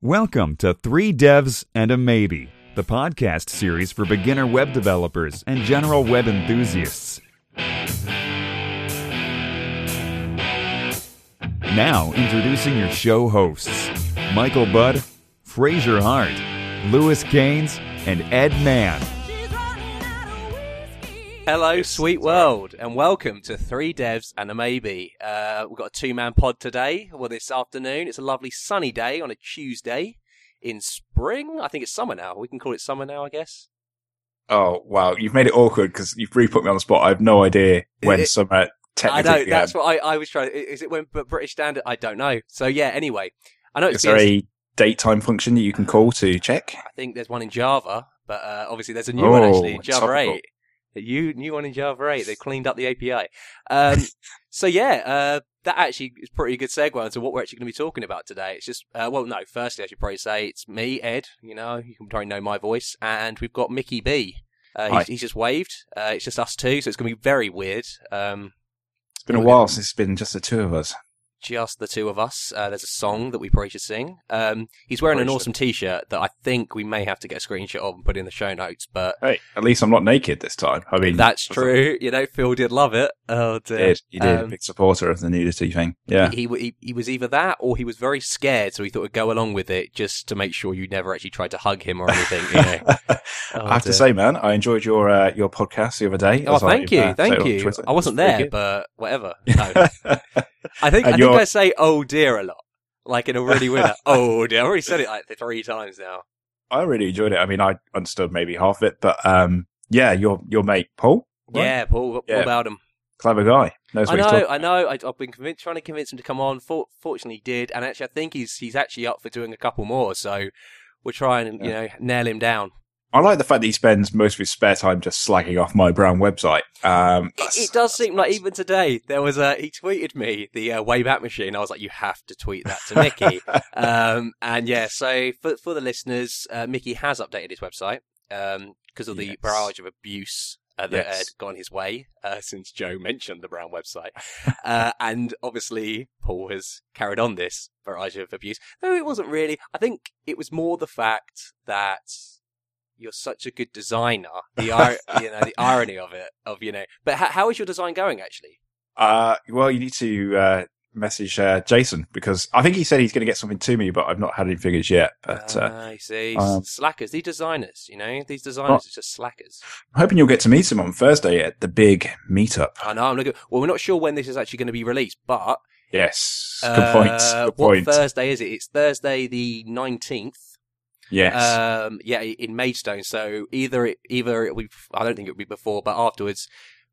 Welcome to Three Devs and a Maybe, the podcast series for beginner web developers and general web enthusiasts. Now, introducing your show hosts Michael Budd, Fraser Hart, Lewis Cains, and Edd Mann. Hello, sweet world, and welcome to Three Devs and a Maybe. Uh, we've got a two man pod today, well, this afternoon. It's a lovely sunny day on a Tuesday in spring. I think it's summer now. We can call it summer now, I guess. Oh wow, you've made it awkward because you've re put me on the spot. I have no idea when It- summer I technically. know, that's what I, I was trying. Is it when British Standard? I don't know. So, yeah, anyway. I know it's Is there a date time function that you can call to check? I think there's one in Java, but uh, obviously there's a new one actually Oh, Java topical. 8. A new, new one in Java 8. They've cleaned up the API. Um, so yeah, uh, that actually is pretty good segue into what we're actually going to be talking about today. It's just, uh, well, no, firstly, I should probably say it's me, Ed, you know, you can probably know my voice, and we've got Mickey B. Uh, he's, he's just waved. Uh, it's just us two, so it's going to be very weird. Um, It's been a while since it's been just the two of us. Just the two of us. Uh, there's a song that we probably should sing. Um, he's wearing an awesome t-shirt that I think we may have to get a screenshot of and put in the show notes, but Hey, at least I'm not naked this time. I mean, That's true. You know, Phil did love it. Oh dear. did, you did. Um, Big supporter of the nudity thing. Yeah. He, he he was either that or he was very scared, so he thought he'd go along with it just to make sure you never actually tried to hug him or anything. You know. Oh, I have to say, man, I enjoyed your uh, your podcast the other day. Oh, thank you, uh, thank you. I wasn't there, but whatever. No. I think think I say "oh dear" a lot, like in a really weird. oh dear, I already said it like three times now. I really enjoyed it. I mean, I understood maybe half of it, but um, yeah, your your mate Paul, right? Yeah, Paul, what Yeah. about him? clever guy, knows I know. I know. I, I've been convinced, trying to convince him to come on. For, fortunately, he did, and actually, I think he's he's actually up for doing a couple more. So we're trying and you know nail him down. I like the fact that he spends most of his spare time just slagging off my brown website. Um, It, it does seem like even today there was a he tweeted me the uh, Wayback Machine. I was like, you have to tweet that to Mickey. um, and yeah, so for for the listeners, uh, Mickey has updated his website because of the Yes. barrage of abuse. Uh, that Yes. had gone his way uh, since Joe mentioned the Brown website, uh, and obviously Paul has carried on this barrage of abuse. Though it wasn't really. I think it was more the fact that you're such a good designer. The ir- you know the irony of it, of you know. But how, how is your design going actually? uh, well, you need to uh, message uh, Jason because I think he said he's going to get something to me, but I've not had any figures yet. But uh, I see. um, slackers. These designers, you know, these designers Well- are just slackers. I'm hoping you'll get to meet him on Thursday at the big meetup. I know. I'm looking. Well, we're not sure when this is actually going to be released, but Yes, good uh, point. Good what point. Thursday is it? It's Thursday the nineteenth. Yes, Um, yeah, in Maidstone. So either it, either it be, I don't think it will be before, but afterwards,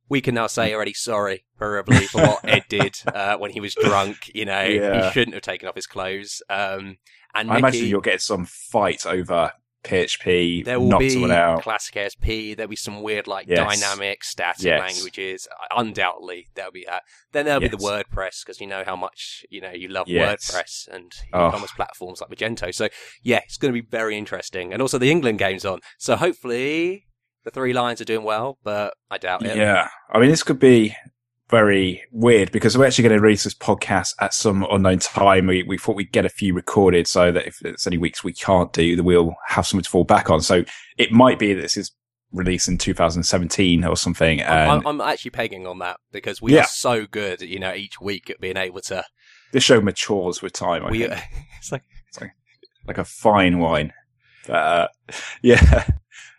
we can now say already sorry, probably for what Ed did uh, when he was drunk. You know, Yeah. he shouldn't have taken off his clothes. Um, and I Mickey, imagine you'll get some fight over PHP, there will be out. classic ASP. There'll be some weird like Yes. dynamic, static Yes. languages. Undoubtedly, there'll be that. Then there'll be the WordPress because you know how much you know you love Yes. WordPress and Oh. e-commerce platforms like Magento. So yeah, it's going to be very interesting. And also the England game's on. So hopefully the Three Lions are doing well, but I doubt it. Yeah, I mean, this could be very weird because we're actually going to release this podcast at some unknown time. We, we thought we'd get a few recorded so that if there's any weeks we can't do, that we'll have something to fall back on. So it might be that this is released in 2017 or something. I'm, I'm actually pegging on that because we Yeah. are so good, you know, each week at being able to. this show matures with time. I We, think. it's like like a fine wine. But, uh, yeah.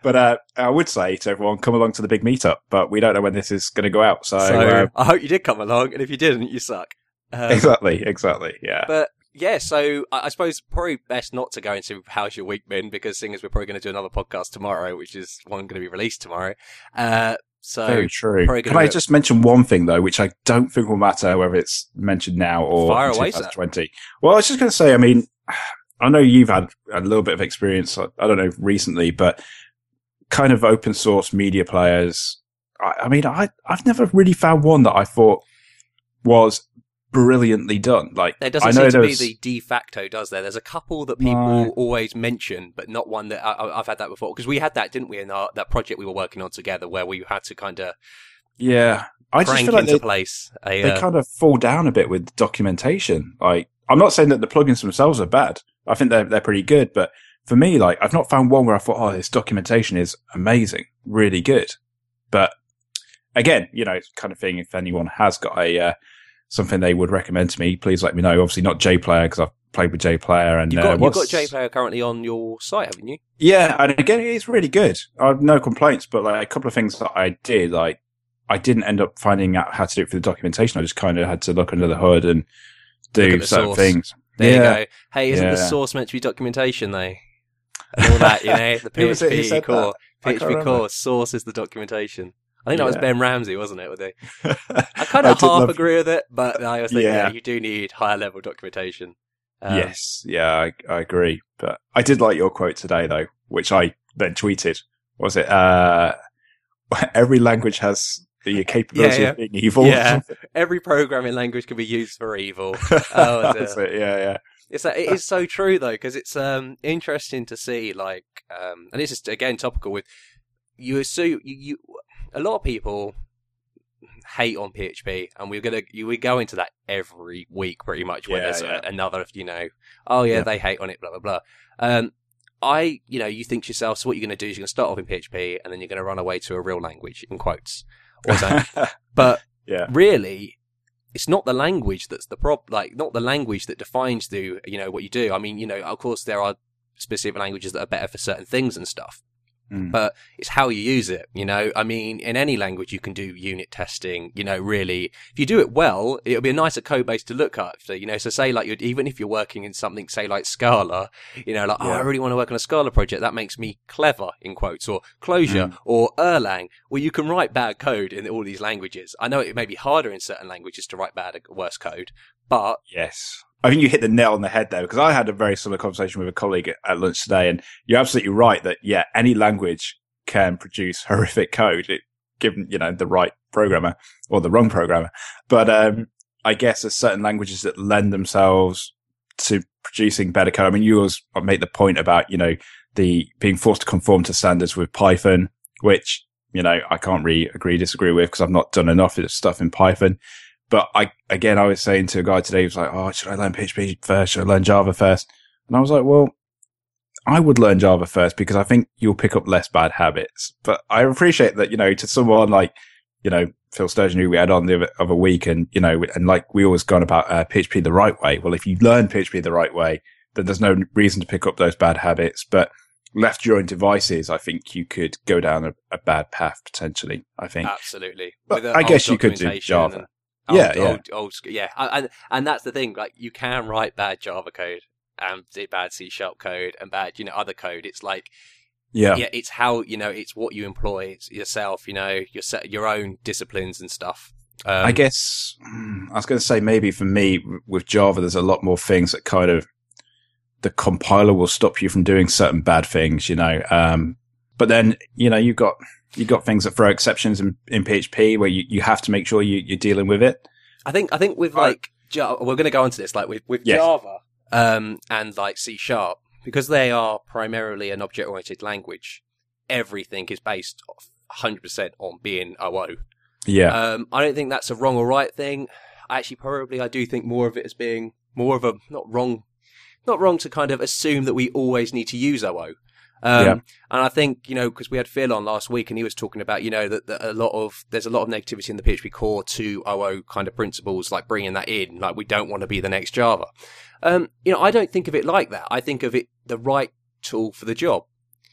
But uh, I would say to everyone, come along to the big meetup. But we don't know when this is going to go out. So, so. uh, I hope you did come along, and if you didn't, you suck. Um, exactly, exactly. Yeah. But yeah, so I, I suppose probably best not to go into how's your week been because seeing as we're probably going to do another podcast tomorrow, which is one going to be released tomorrow. Uh, so Very true. Can I just mention one thing though, which I don't think will matter whether it's mentioned now or Fire away, sir. 2020? Well, I was just going to say, I mean, I know you've had a little bit of experience. I don't know recently, but kind of open source media players. I, I mean, I I've never really found one that I thought was brilliantly done. Like there doesn't I know seem to be the de facto, does there? There's a couple that people No. always mention, but not one that I, I've had that before because we had that, didn't we, in our, that project we were working on together, where we had to kind of yeah. I just feel like into they, place a. they uh, kind of fall down a bit with documentation. Like I'm not saying that the plugins themselves are bad. I think they're they're pretty good, but for me, like I've not found one where I thought, oh, this documentation is amazing, really good. But again, you know, it's kind of thing. If anyone has got a uh, something they would recommend to me, please let me know. Obviously, not JPlayer because I've played with JPlayer and You've got, uh, you've got JPlayer currently on your site, haven't you? Yeah, and again, it's really good. I have no complaints, but like a couple of things that I did, like I didn't end up finding out how to do it for the documentation. I just kind of had to look under the hood and do certain source. things. There yeah. you go. Hey, isn't the source meant to be documentation though? And all that, you know, the Who was it who PHP core, I PHP core, source is the documentation. I think that was Ben Ramsey, wasn't it? With the, I kind of did half love- agree with it, but I was thinking, yeah. Yeah. you do need higher level documentation. Um, yes, yeah, I, I agree. But I did like your quote today, though, which I then tweeted. Was it? Uh, every language has the capability Yeah, of being evil. Yeah. Every programming language can be used for evil. Oh. That's it. Yeah, yeah. It's that it is so true though because it's um interesting to see like um and this is again topical with you assume you, you a lot of people hate on PHP and we're gonna you, we go into that every week pretty much when Yeah, there's yeah. a, another you know oh yeah, Yeah. they hate on it blah blah blah um I you know you think to yourself so what you're gonna do is you're gonna start off in PHP and then you're gonna run away to a real language in quotes or something. but yeah. really it's not the language that's the prob like not the language that defines the you know what you do. I mean you know of course there are specific languages that are better for certain things and stuff Mm. but it's how you use it you know i mean in any language you can do unit testing you know really if you do it well it'll be a nicer code base to look at so you know so say like you're even if you're working in something say like scala you know like oh i really want to work on a scala project that makes me clever in quotes or Clojure Mm. or erlang well you can write bad code in all these languages i know it may be harder in certain languages to write bad worse code but Yes. I think you hit the nail on the head there because I had a very similar conversation with a colleague at, lunch today, and you're absolutely right that yeah, any language can produce horrific code, it, given you know the right programmer or the wrong programmer. But um, I guess there's certain languages that lend themselves to producing better code. I mean, you always make the point about you know the being forced to conform to standards with Python, which you know I can't really agree disagree with because I've not done enough of stuff in Python. But I, again, I was saying to a guy today, he was like, Oh, should I learn PHP first? Should I learn Java first? And I was like, well, I would learn Java first because I think you'll pick up less bad habits. But I appreciate that, you know, to someone like, you know, Phil Sturgeon, who we had on the other, other week, and, you know, and like we always gone about uh, PHP the right way. Well, if you learn PHP the right way, then there's no reason to pick up those bad habits. But left your own devices, I think you could go down a, a bad path potentially. I think. absolutely But I guess you could do Java. And Old, Yeah, yeah. old, old, sc- yeah, and and that's the thing. Like, you can write bad Java code and bad C sharp code and bad, you know, other code. It's like, yeah. yeah, it's how you know, it's what you employ yourself. You know, your set, your own disciplines and stuff. Um, I guess mm, I was going to say maybe for me with Java, there's a lot more things that kind of the compiler will stop you from doing certain bad things, you know. Um, but then you know you've got you've got things that throw exceptions in, in PHP where you, you have to make sure you, you're dealing with it. I think I think with Right. like Ja- we're going to go into this like with with Yes. Java um, and like C sharp because they are primarily an object oriented language. Everything is based 100% on being OO. Yeah, Um, I don't think that's a wrong or right thing. Actually, probably I do think more of it as being more of a not wrong, not wrong to kind of assume that we always need to use OO. Um, Yeah. and I think, you know, because we had Phil on last week and he was talking about, you know, that, that a lot of, there's a lot of negativity in the PHP core to OO kind of principles, like bringing that in. Like we don't want to be the next Java. Um, you know, I don't think of it like that. I think of it the right tool for the job.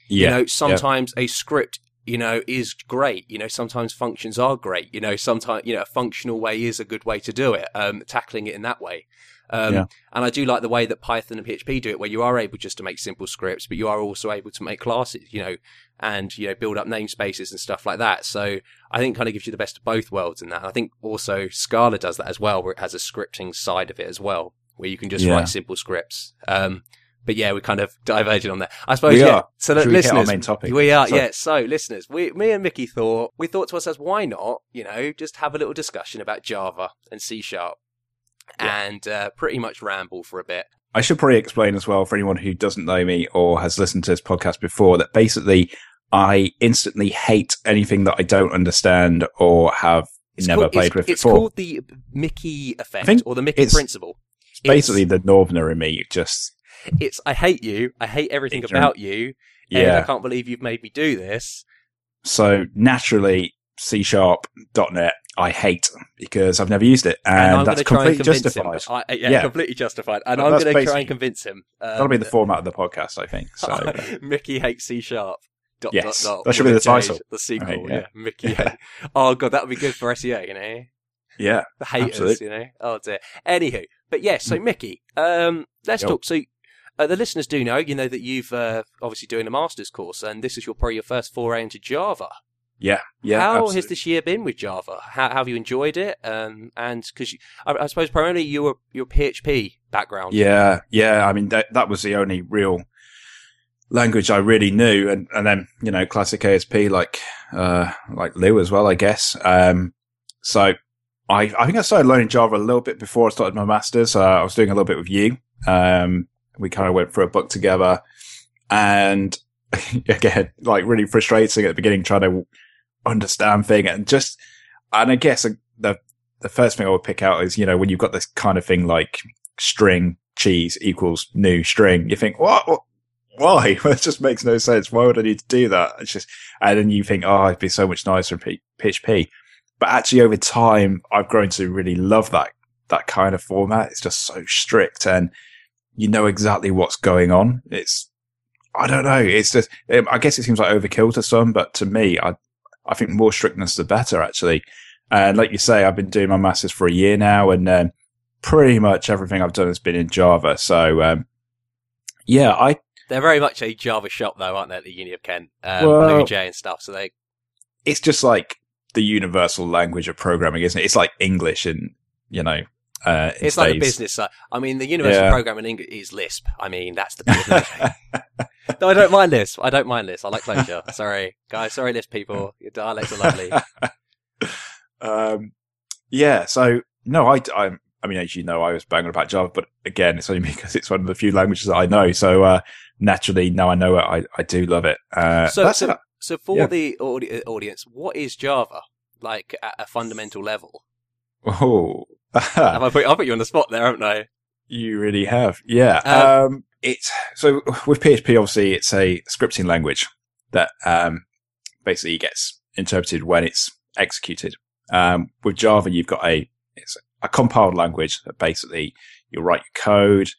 yeah, You know, sometimes a script, you know, is great. You know, sometimes functions are great. You know, sometimes, you know, a functional way is a good way to do it. Um, tackling it in that way. Um, Yeah. and I do like the way that Python and PHP do it, where you are able just to make simple scripts, but you are also able to make classes, you know, and, you know, build up namespaces and stuff like that. So I think kind of gives you the best of both worlds in that. And I think also Scala does that as well, where it has a scripting side of it as well, where you can just Yeah. write simple scripts. Um, but yeah, we're kind of diverged on that. I suppose, We yeah. are. So that Should we hit our listeners, main topic? we are, Sorry. yeah. So, listeners, we, me and Mickey thought we thought to ourselves, why not? You know, just have a little discussion about Java and C sharp, Yeah. and uh, pretty much ramble for a bit. I should probably explain as well for anyone who doesn't know me or has listened to this podcast before that basically I instantly hate anything that I don't understand or have It's never called, played it's, with it's before. It's called the Mickey effect or the Mickey it's- principle. basically the northerner in me. Just it's I hate you. I hate everything Ignorant. about you. And I can't believe you've made me do this. So naturally, C sharp .net I hate because I've never used it, and, And, I'm that's completely justified. I, yeah, Yeah. completely justified. And Well, I'm going to try and convince him. Um, That'll be the format of the podcast, I think. So Mickey hates C sharp. Dot, Yes, dot, dot, that should be the title. The sequel, Right, yeah. yeah. Mickey. hate- oh god, that would be good for SEO, you know. yeah, The haters, Absolutely. you know. Oh dear. Anywho, but yes. So Mickey, um, let's Yep. talk. So uh, the listeners do know, you know, that you've uh, obviously doing a master's course, and this is your probably your first foray into Java. Yeah, yeah. how has this year been with Java? How, how have you enjoyed it? Um, and because I, I suppose primarily you were your PHP background. Yeah, yeah. I mean, that that was the only real language I really knew, and and then you know, classic ASP like uh like Lou as well, I guess. Um, so I I think I started learning Java a little bit before I started my masters. Uh, I was doing a little bit with you. Um, we kind of went through a book together, and again, like really frustrating at the beginning trying to understand thing and just and I guess the the first thing I would pick out is you know when you've got this kind of thing like string cheese equals new string. You think, what? Why? it just makes no sense. Why would I need to do that? It's just, and then you think, oh, it'd be so much nicer in P- PHP. But actually, over time, I've grown to really love that that kind of format. It's just so strict, and you know exactly what's going on. It's, I don't know. It's just, um, I guess it seems like overkill to some, but to me, I, I think more strictness the better. Actually, and like you say, I've been doing my masters for a year now, and um, pretty much everything I've done has been in Java. So, um, yeah, I They're very much a Java shop, though, aren't they? At the Uni of Kent, um, Well- J and stuff. So they it's just like the universal language of programming, isn't it? It's like English and, you know, uh, in It's like States. business side. I mean, the universal Yeah. programming English is Lisp. I mean, that's the big No, I don't mind Lisp. I don't mind Lisp. I like Clojure. sorry, guys. Sorry, Lisp people. Your dialects are lovely. um, yeah. So no, I, I, I mean, as you know, I was banging about Java, but again, it's only because it's one of the few languages that I know. So, uh, naturally, now I know it. I, I do love it. Uh, So- that's so- it. So, for Yeah. the audi- audience, what is Java? Like at a fundamental level. Oh, Have I put I put you on the spot there, haven't I? You really have, yeah. Um, Um, it's so with PHP, obviously, it's a scripting language that um, basically gets interpreted when it's executed. Um, with Java, you've got a it's a compiled language that basically you write your code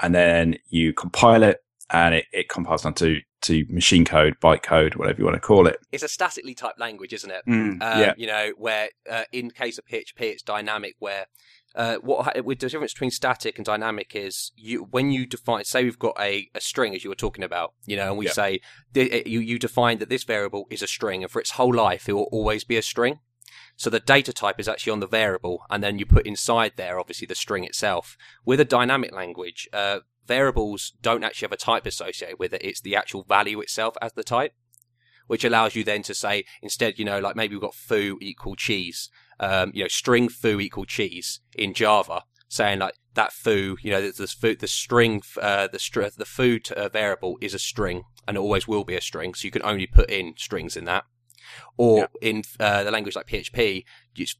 and then you compile it, and it, it compiles down to to machine code, byte code, whatever you want to call it. It's a statically typed language, isn't it? Mm, Um, yeah, You know, where uh, in case of PHP, it's dynamic. Where uh, what with the difference between static and dynamic is you when you define. Say we've got a, a string as you were talking about, you know, and we Yeah. say th- you you define that this variable is a string, and for its whole life it will always be a string. So the data type is actually on the variable, and then you put inside there obviously the string itself. With a dynamic language, uh, variables don't actually have a type associated with it. It's the actual value itself as the type which allows you then to say instead, you know, like maybe we've got foo equal cheese, um, you know, string foo equal cheese in Java, saying like that foo, you know, the, the, foo, the string, uh, the str- the foo t- uh, variable is a string and it always will be a string, so you can only put in strings in that. Or in uh, the language like PHP,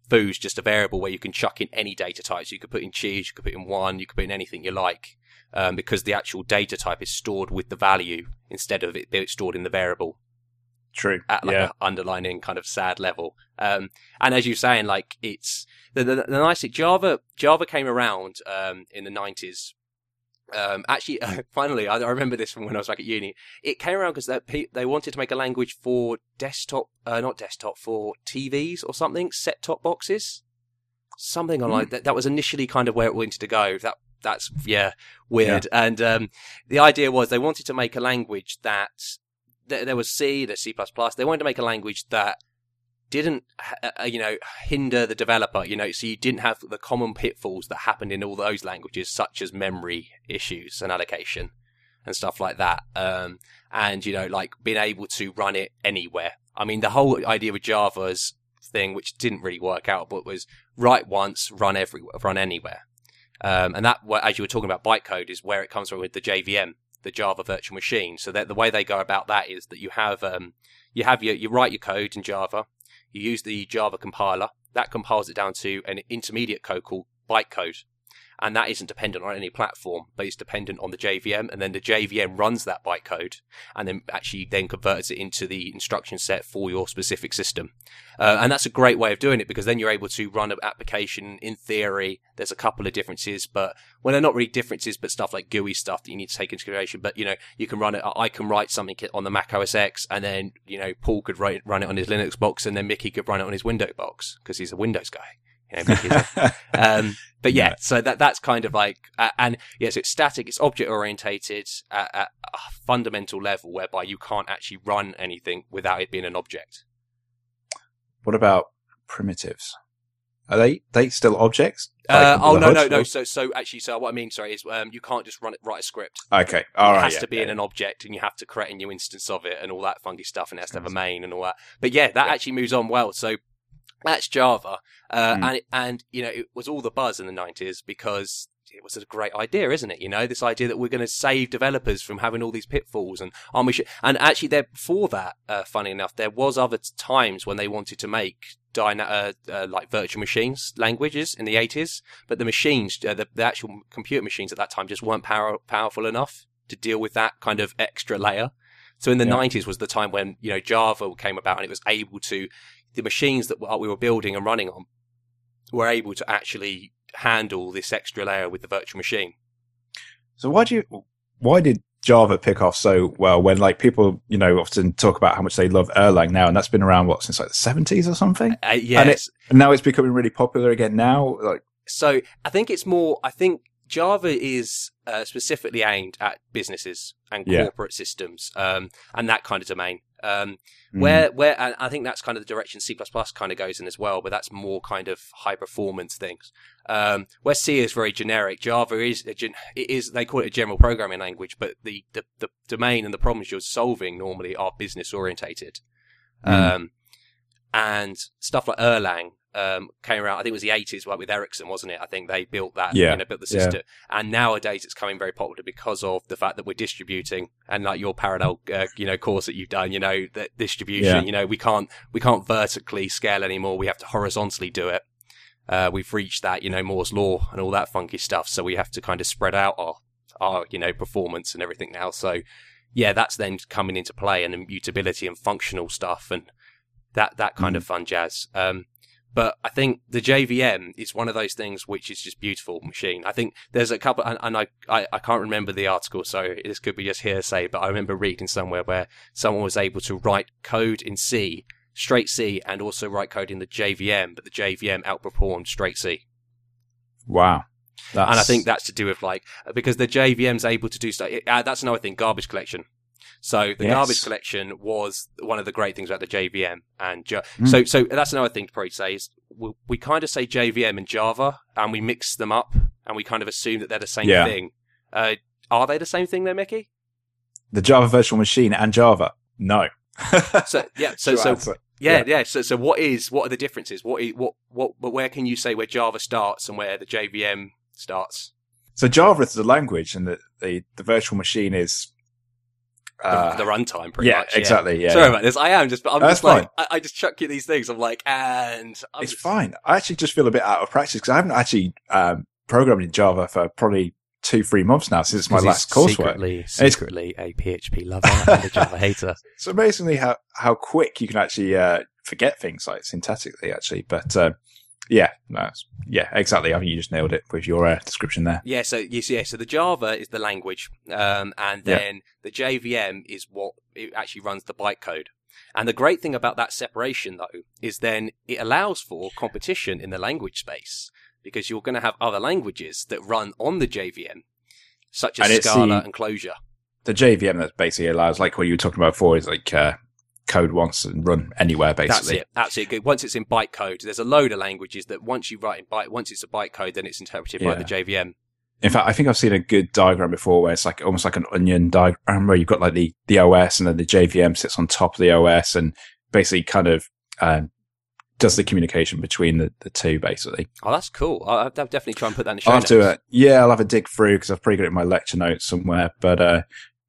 foo's just a variable where you can chuck in any data type. So you could put in cheese, you could put in one, you could put in anything you like, um, because the actual data type is stored with the value instead of it being stored in the variable true. at like yeah, a underlining kind of sad level. Um, and as you're saying, like it's the, the, the nice thing, Java Java came around um, in the nineties. Um, actually, finally, I, I remember this from when I was back at uni. It came around because they, they wanted to make a language for desktop, uh, not desktop, for TVs or something, set top boxes, something on like that. That was initially kind of where it wanted to go. That that's yeah weird. And um, the idea was they wanted to make a language that there, there was C, there's C++. They wanted to make a language that didn't, uh, you know, hinder the developer, you know, so you didn't have the common pitfalls that happened in all those languages, such as memory issues and allocation and stuff like that. Um, and, you know, like being able to run it anywhere. I mean, the whole idea with Java's thing, which didn't really work out, but was write once, run everywhere, run anywhere. Um, and that, as you were talking about bytecode, is where it comes from with the JVM the Java virtual machine. So that the way they go about that is that you have um, you have your you write your code in Java, you use the Java compiler that compiles it down to an intermediate code called bytecode, and that isn't dependent on any platform, but it's dependent on the JVM, and then the JVM runs that bytecode, and then actually then converts it into the instruction set for your specific system. Uh, and that's a great way of doing it because then you're able to run an application. In theory, there's a couple of differences, but well, they're not really differences, but stuff like GUI stuff that you need to take into consideration. But you know, you can run it. I can write something on the Mac OS X, and then you know, Paul could write, run it on his Linux box, and then Mickey could run it on his Windows box because he's a Windows guy. You know, um, but yeah, so that that's kind of like, uh, and yes, it's static, it's object orientated at, at a fundamental level, whereby you can't actually run anything without it being an object. What about primitives? Are they they still objects? Uh, oh no no no. So so actually, so what I mean, sorry, is um, you can't just run it write a script. Okay, all it right. has yeah, to be yeah. in an object, and you have to create a new instance of it, and all that funky stuff, and it has to have a main and all that. But yeah, that actually moves on well. So that's Java, uh, Mm. and and you know it was all the buzz in the nineties because it was a great idea, isn't it? You know, this idea that we're going to save developers from having all these pitfalls, and oh, we. And actually, there before that, uh, funny enough, there was other times when they wanted to make dyna- uh, uh, like virtual machines languages in the eighties, but the machines, uh, the, the actual computer machines at that time, just weren't power- powerful enough to deal with that kind of extra layer. So in the Yeah. 90s was the time when, you know, Java came about and it was able to, the machines that we were building and running on were able to actually handle this extra layer with the virtual machine. So why do you? Why did Java pick off so well when like people you know often talk about how much they love Erlang now, and that's been around what since like the seventies or something, Uh, yes. and now it's becoming really popular again now. Like so I think it's more, I think Java is uh, specifically aimed at businesses and Yeah. corporate systems um, and that kind of domain. Um, mm, where where and I think that's kind of the direction C kind of goes in as well, but that's more kind of high performance things. Um, where C is very generic, Java is a gen- it is they call it a general programming language, but the, the, the domain and the problems you're solving normally are business orientated. Mm. Um, and stuff like Erlang um, came around. I think it was the 80s, like with Ericsson, wasn't it? I think they built that, Yeah. you know, built the Yeah. And nowadays it's coming very popular because of the fact that we're distributing and like your parallel, uh, you know, course that you've done, you know, that distribution, Yeah. you know, we can't, we can't vertically scale anymore. We have to horizontally do it. Uh, we've reached that, you know, Moore's law and all that funky stuff. So we have to kind of spread out our, our, you know, performance and everything now. So yeah, that's then coming into play and immutability and functional stuff and that, that kind of fun jazz. Um, but I think the JVM is one of those things which is just beautiful machine. I think there's a couple, and, and I, I, I can't remember the article, so this could be just hearsay, but I remember reading somewhere where someone was able to write code in C, straight C, and also write code in the JVM, but the JVM outperformed straight C. wow, that's, And I think that's to do with like, because the JVM's able to do stuff. Uh, that's another thing, garbage collection. So the Yes. garbage collection was one of the great things about the JVM, and ja- Mm. so so that's another thing to probably say is we, we kind of say JVM and Java, and we mix them up, and we kind of assume that they're the same Yeah. thing. Uh, are they the same thing, there, Mickey? the Java Virtual Machine and Java. No. So yeah, so so answer. yeah, Yeah. yeah. So so what is what are the differences? What is, what what but where can you say where Java starts and where the JVM starts? So Java is the language, and the the, the virtual machine is. The, Uh, the runtime, pretty yeah, much. exactly. Yeah, Sorry yeah. about this. I am just, I'm That's just like, I, I just chuck you these things. I'm like, and I'm it's just- fine. I actually just feel a bit out of practice because I haven't actually um, programmed in Java for probably two, three months now since my last he's coursework. Secretly, secretly a PHP lover and a Java hater. It's amazingly how, how quick you can actually uh, forget things like syntactically, actually. But uh, yeah, no, yeah, exactly. I think you just nailed it with your uh, description there. Yeah, so you see, yeah, so the Java is the language, um, and Yeah. then the JVM is what it actually runs the bytecode. And the great thing about that separation, though, is then it allows for competition in the language space because you're going to have other languages that run on the JVM, such as And Scala the- and Clojure. The JVM that basically allows, like what you were talking about before, is like uh, code once and run anywhere, That's basically. it. Absolutely good. Once it's in bytecode, there's a load of languages that once you write in byte, once it's a bytecode, then it's interpreted by the JVM. In fact, I think I've seen a good diagram before where it's like almost like an onion diagram where you've got like the, the OS and then the JVM sits on top of the OS and basically kind of um, does the communication between the, the two, basically. Oh, that's cool. I'll, I'll definitely try and put that in the show I'll have to, notes. uh, yeah, I'll have a dig through because I've probably got it in my lecture notes somewhere. But uh,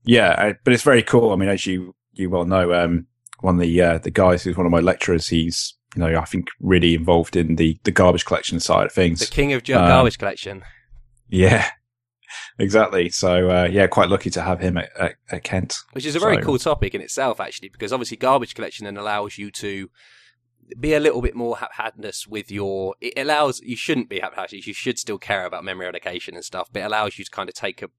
yeah, I, but it's very cool. I mean, as you you well know, um, one of the uh, the guys who's one of my lecturers, he's you know I think really involved in the the garbage collection side of things. The king of Um, garbage collection. Yeah, exactly. So uh, yeah, quite lucky to have him at, at, at Kent. Which is a very So- cool topic in itself, actually, because obviously garbage collection then allows you to be a little bit more haphazardness with your. It allows you shouldn't be haphazard. You should still care about memory allocation and stuff, but it allows you to kind of take a.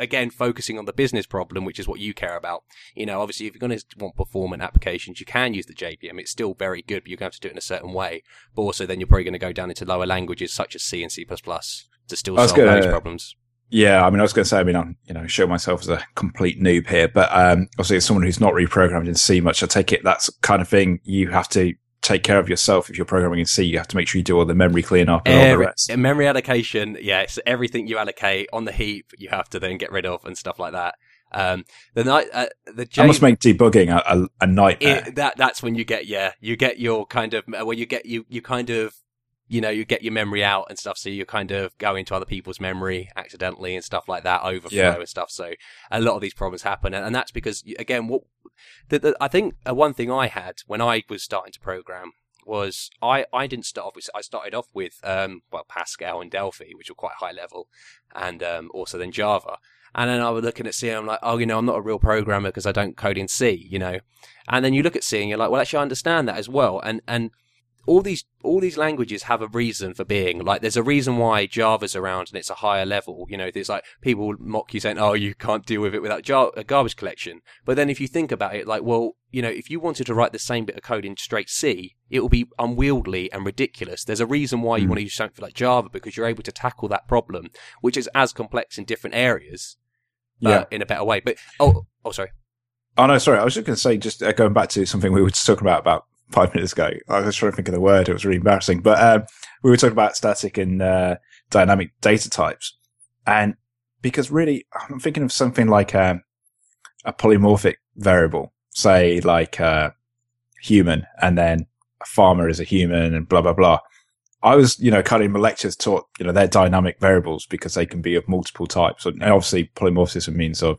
Again, focusing on the business problem, which is what you care about. You know, obviously, if you're going to want performant applications, you can use the JVM. It's still very good, but you're going to have to do it in a certain way. But also, then you're probably going to go down into lower languages such as C and C++ to still solve those gonna- problems. Yeah, I mean, I was going to say, I mean, I'm, you know, show myself as a complete noob here, but um, obviously, as someone who's not reprogrammed in C much, I take it that's kind of thing you have to take care of yourself. If you're programming in C, you have to make sure you do all the memory cleanup and all the Every- rest. memory allocation, yeah, yes, everything you allocate on the heap, you have to then get rid of and stuff like that. Um, the night, uh, the J- That must make debugging a, a, a nightmare. it, that that's when you get yeah, you get your kind of well, you get you you kind of you know you get your memory out and stuff, so you kind of go into other people's memory accidentally and stuff like that, overflow Yeah. and stuff. So a lot of these problems happen, and, and that's because again, what the, the, I think uh, one thing I had when I was starting to program was I, I didn't start off with I started off with um well Pascal and Delphi, which were quite high level, and um, also then Java. And then I was looking at C and I'm like, oh, you know, I'm not a real programmer because I don't code in C, you know. And then you look at C and you're like, well, actually, I understand that as well. And and all these all these languages have a reason for being. Like, there's a reason why Java's around and it's a higher level. You know, there's like people mock you saying, oh, you can't deal with it without jar- a garbage collection. But then if you think about it, like, well, you know, if you wanted to write the same bit of code in straight C, it will be unwieldy and ridiculous. There's a reason why you Mm. want to use something like Java because you're able to tackle that problem, which is as complex in different areas, but Yeah. in a better way. But oh, oh, sorry. Oh no, sorry. I was just going to say, just uh, going back to something we were just talking about about five minutes ago. I was trying to think of the word. It was really embarrassing, but um, we were talking about static and uh, dynamic data types, and because really, I'm thinking of something like um, a polymorphic variable, say like uh, human, and then a farmer is a human, and blah blah blah. I was, you know, kind of in my lectures taught, you know, they're dynamic variables because they can be of multiple types. And obviously, polymorphism means of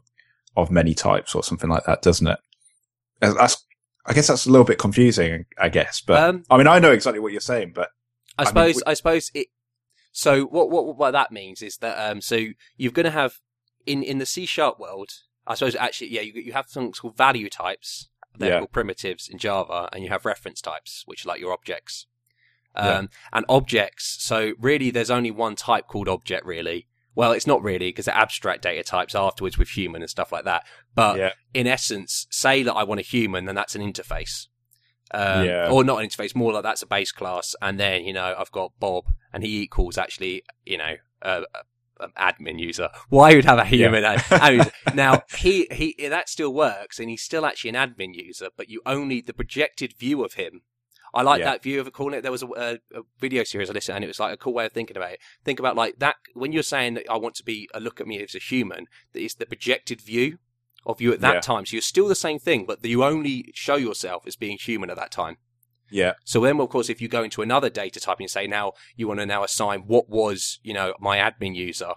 of many types or something like that, doesn't it? That's, I guess that's a little bit confusing, I guess. But Um, I mean, I know exactly what you're saying, but I I mean, suppose we- I suppose it. So what what what that means is that um so you're going to have in in the C sharp world. I suppose actually yeah you you have things called value types. They're Yeah. called primitives in Java, and you have reference types, which are like your objects. Yeah. Um, and objects. So really, there's only one type called object. Really, well, it's not really because they're abstract data types afterwards with human and stuff like that. But yeah, in essence, say that I want a human, then that's an interface. Um, Yeah. Or not an interface, more like that's a base class. And then, you know, I've got Bob, and he equals actually, you know, uh, an admin user. Why would have a human admin? Now, he, he, that still works, and he's still actually an admin user, but you only, the projected view of him. I like Yeah. that view of calling it. There was a, a, a video series I listened, and it was like a cool way of thinking about it. Think about like that when you're saying that I want to be a look at me as a human. That is the projected view of you at that Yeah. time. So you're still the same thing, but you only show yourself as being human at that time. yeah, So then, of course, if you go into another data type and say now you want to now assign what was, you know, my admin user,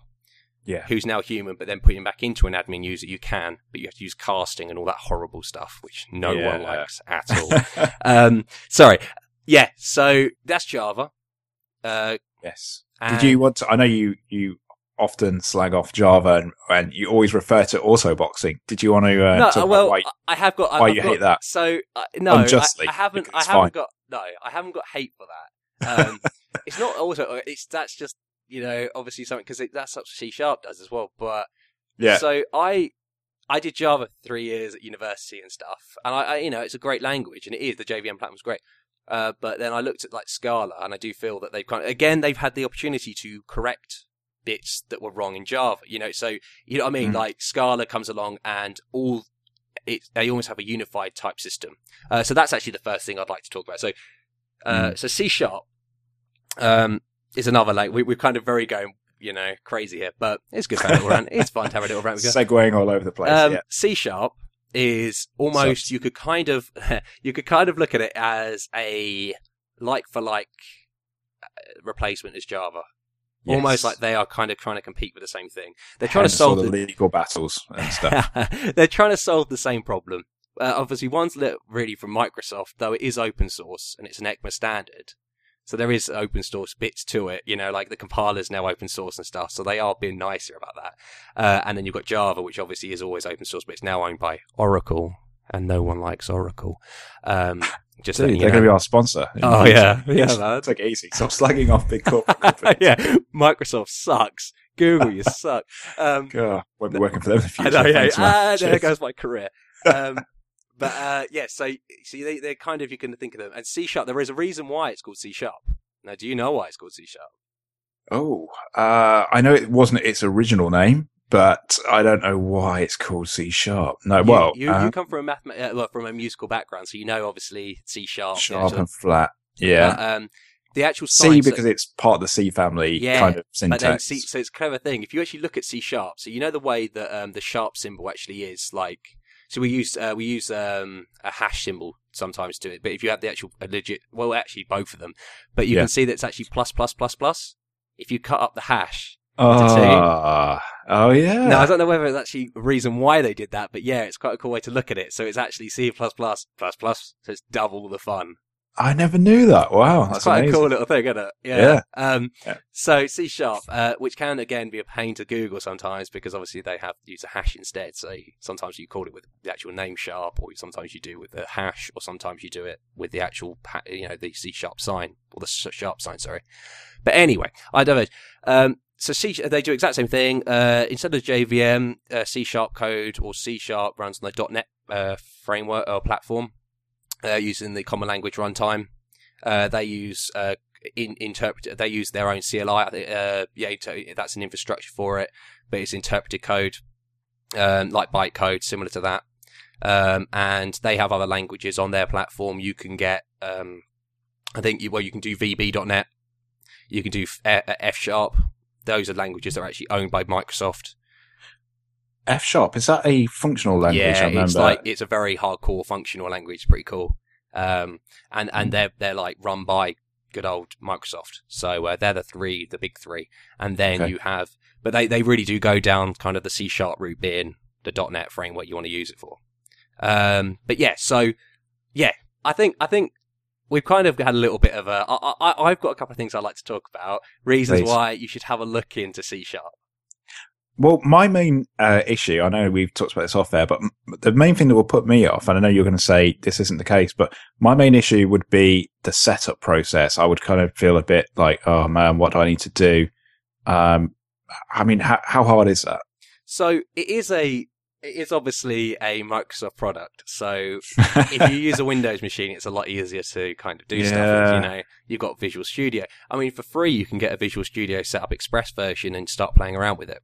yeah, who's now human, but then put him back into an admin user, you can, but you have to use casting and all that horrible stuff, which no one likes at all. um, sorry. Yeah. So that's Java. Uh, yes. Did you want to? I know you you often slag off Java and, and you always refer to auto boxing. Did you want to uh, no, talk about well, why- I- I have got. why I've you got- hate that? So uh, no, Unjustly, I, I haven't. I haven't fine. got. No, I haven't got hate for that. Um, it's not also. It's that's just you know obviously something because that's what C sharp does as well. But yeah, so I. I did Java three years at university and stuff, and I, I, you know, it's a great language, and it is. The JVM platform's great, uh, but then I looked at like Scala, and I do feel that they've kind of, again, they've had the opportunity to correct bits that were wrong in Java. You know, so you know what I mean. Mm. Like Scala comes along, and all it, they almost have a unified type system. Uh, so that's actually the first thing I'd like to talk about. So, uh, so C sharp um, is another like we, we're kind of very going, you know, crazy here, but it's good to have a little rant. It's fun to have a little rant. with you. segueing all over the place. Um, yeah, C sharp is almost you could kind of you could kind of look at it as a like for like replacement as Java. Yes. Almost like they are kind of trying to compete with the same thing. They're trying to Hence all solve the the, legal battles and stuff. they're trying to solve the same problem. Uh, obviously, one's lit really from Microsoft, though it is open source and it's an ECMA standard. So there is open source bits to it, you know, like the compiler's now open source and stuff. So they are being nicer about that. Uh, and then you've got Java, which obviously is always open source, but it's now owned by Oracle, and no one likes Oracle. Um, just Dude, they're going to be our sponsor. Oh yeah, yeah. Take it easy. Stop slagging off big corporate companies. yeah. Microsoft sucks. Google, you suck. Um, God, won't be working for them in the I future. know, yeah. Ah, there goes my career. Um, but uh, yeah, so so they they're kind of you can think of them and C sharp. There is a reason why it's called C sharp. Now, do you know why it's called C sharp? Oh, uh, I know it wasn't its original name, but I don't know why it's called C sharp. No, You- well, you, uh, you come from a math, uh, well, from a musical background, so you know obviously C sharp. sharp and flat. Yeah. um, the actual C because it's part of the C family Yeah, kind of But then syntax. C, so it's a clever thing. If you actually look at C sharp, so you know the way that um, the sharp symbol actually is like. So we use uh, we use um, a hash symbol sometimes to it, but if you have the actual a legit, well, actually both of them, but you Yeah. can see that it's actually plus plus plus plus. If you cut up the hash, Ah, oh yeah. now I don't know whether it's actually a reason why they did that, but yeah, it's quite a cool way to look at it. So it's actually C plus plus plus plus, so it's double the fun. I never knew that. Wow, It's that's quite amazing. a cool little thing, isn't it? Yeah. Um, Yeah. So C sharp, uh, which can again be a pain to Google sometimes because obviously they have use a hash instead. So sometimes you call it with the actual name sharp, or sometimes you do with the hash, or sometimes you do it with the actual, you know, the C sharp sign or the sharp sign. Sorry. But anyway, I diverge. Um, so C, they do exact same thing. Uh, instead of JVM, uh, C sharp code or C sharp runs on the .NET uh, framework or platform uh, using the Common Language Runtime. Uh, they use uh, in interpret. They use their own CLI. Uh, yeah, that's an infrastructure for it, but it's interpreted code, um, like bytecode, similar to that. Um, and they have other languages on their platform. You can get, um, I think, you, well, you can do VB.NET. You can do F Sharp. Those are languages that are actually owned by Microsoft. F sharp is that a functional language? I yeah, it's like it's a very hardcore functional language. It's pretty cool. Um, and and they're they're like run by good old Microsoft. So uh, they're the three, the big three. And then Okay. you have, but they they really do go down kind of the C sharp route, being the .NET framework you want to use it for. Um, but yeah, so yeah, I think I think we've kind of had a little bit of a. I, I, I've got a couple of things I'd like to talk about. Reasons Please. why you should have a look into C sharp. Well, my main uh, issue, I know we've talked about this off air, but the main thing that will put me off, and I know you're going to say this isn't the case, but my main issue would be the setup process. I would kind of feel a bit like, oh man, what do I need to do? Um, I mean, how, how hard is that? So it is a. It is obviously a Microsoft product, so if you use a Windows machine, it's a lot easier to kind of do stuff. with, You know, you've got Visual Studio. I mean, for free, you can get a Visual Studio Setup Express version and start playing around with it.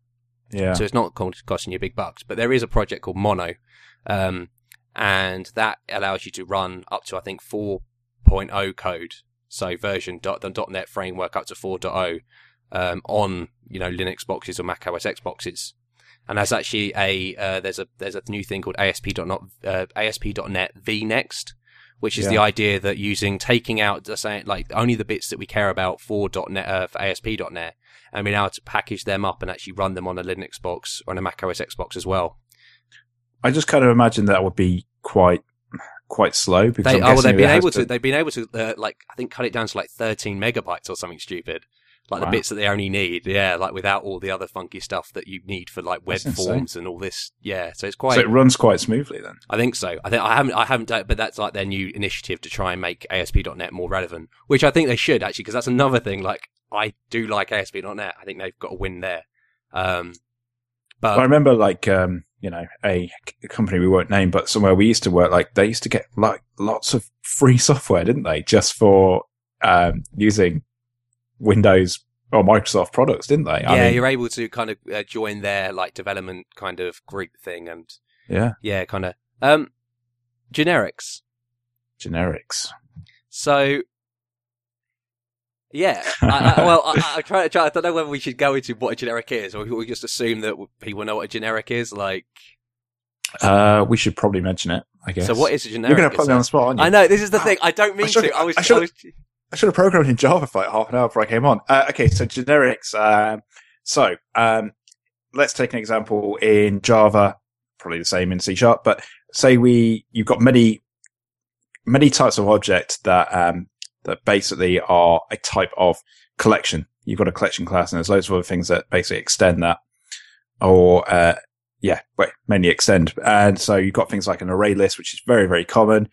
Yeah. So it's not co- costing you big bucks. But there is a project called Mono, um, and that allows you to run up to I think 4.0 code, so version dot the .NET framework up to 4.0 um, on you know Linux boxes or Mac OS X boxes. And there's actually a uh, there's a there's a new thing called ASP.NET uh, ASP.NET vNext, which is the idea that using taking out the saying like only the bits that we care about for .NET uh, for ASP.NET and being able to package them up and actually run them on a Linux box or on a Mac OS X box as well. I just kind of imagine that would be quite, quite slow because they, oh, well, they've been able to. They've been able to, uh, like, I think, cut it down to like 13 megabytes or something stupid. Like Wow. the bits that they only need, yeah, like without all the other funky stuff that you need for like web forms and all this, yeah. So it's quite. So it runs quite smoothly then. I think so. I think I haven't. I haven't done, it, but that's like their new initiative to try and make ASP.NET more relevant, which I think they should actually, because that's another thing. Like I do like ASP.NET. I think they've got a win there. Um, but I remember like, um, you know, a company we won't name, but somewhere we used to work, like they used to get like lots of free software, didn't they? Just for, um, using Windows or Microsoft products, didn't they? yeah, I mean, you're able to kind of uh, join their like development kind of group thing, and yeah, yeah, kind of um generics. generics. So yeah, I, I, well, I, I try, to try. I don't know whether we should go into what a generic is, or we just assume that people know what a generic is. Like, Uh, we should probably mention it, I guess. so what is a generic? You're going to put me on the spot, aren't you? I know this is the thing. I don't mean should've- to. I was. I I should've- was I should have programmed in Java for like half an hour before I came on. Uh, okay, so generics. Um, so um, let's take an example in Java, probably the same in C Sharp. But say we you've got many many types of objects that um, that basically are a type of collection. You've got a collection class and there's loads of other things that basically extend that or, uh, yeah, wait, mainly extend. And so you've got things like an array list, which is very, very common.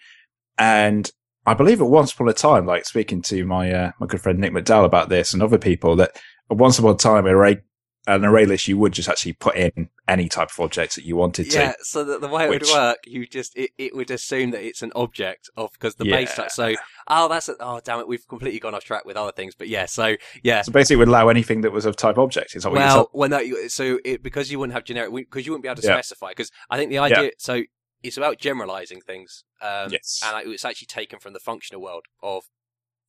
And I believe at once upon a time, like speaking to my, uh, my good friend Nick McDowell about this and other people that once upon a time, array an array list, you would just actually put in any type of objects that you wanted to. yeah, so the, the way it which- would work, you just it, it would assume that it's an object of because the base type. So oh, that's a, oh damn it, we've completely gone off track with other things. But yeah, so yeah. So basically, it would allow anything that was of type object. Is that Well, well, no. You, so it, because you wouldn't have generic, because you wouldn't be able to Yeah. specify. Because I think the idea. So it's about generalizing things. Um, Yes. and it's actually taken from the functional world of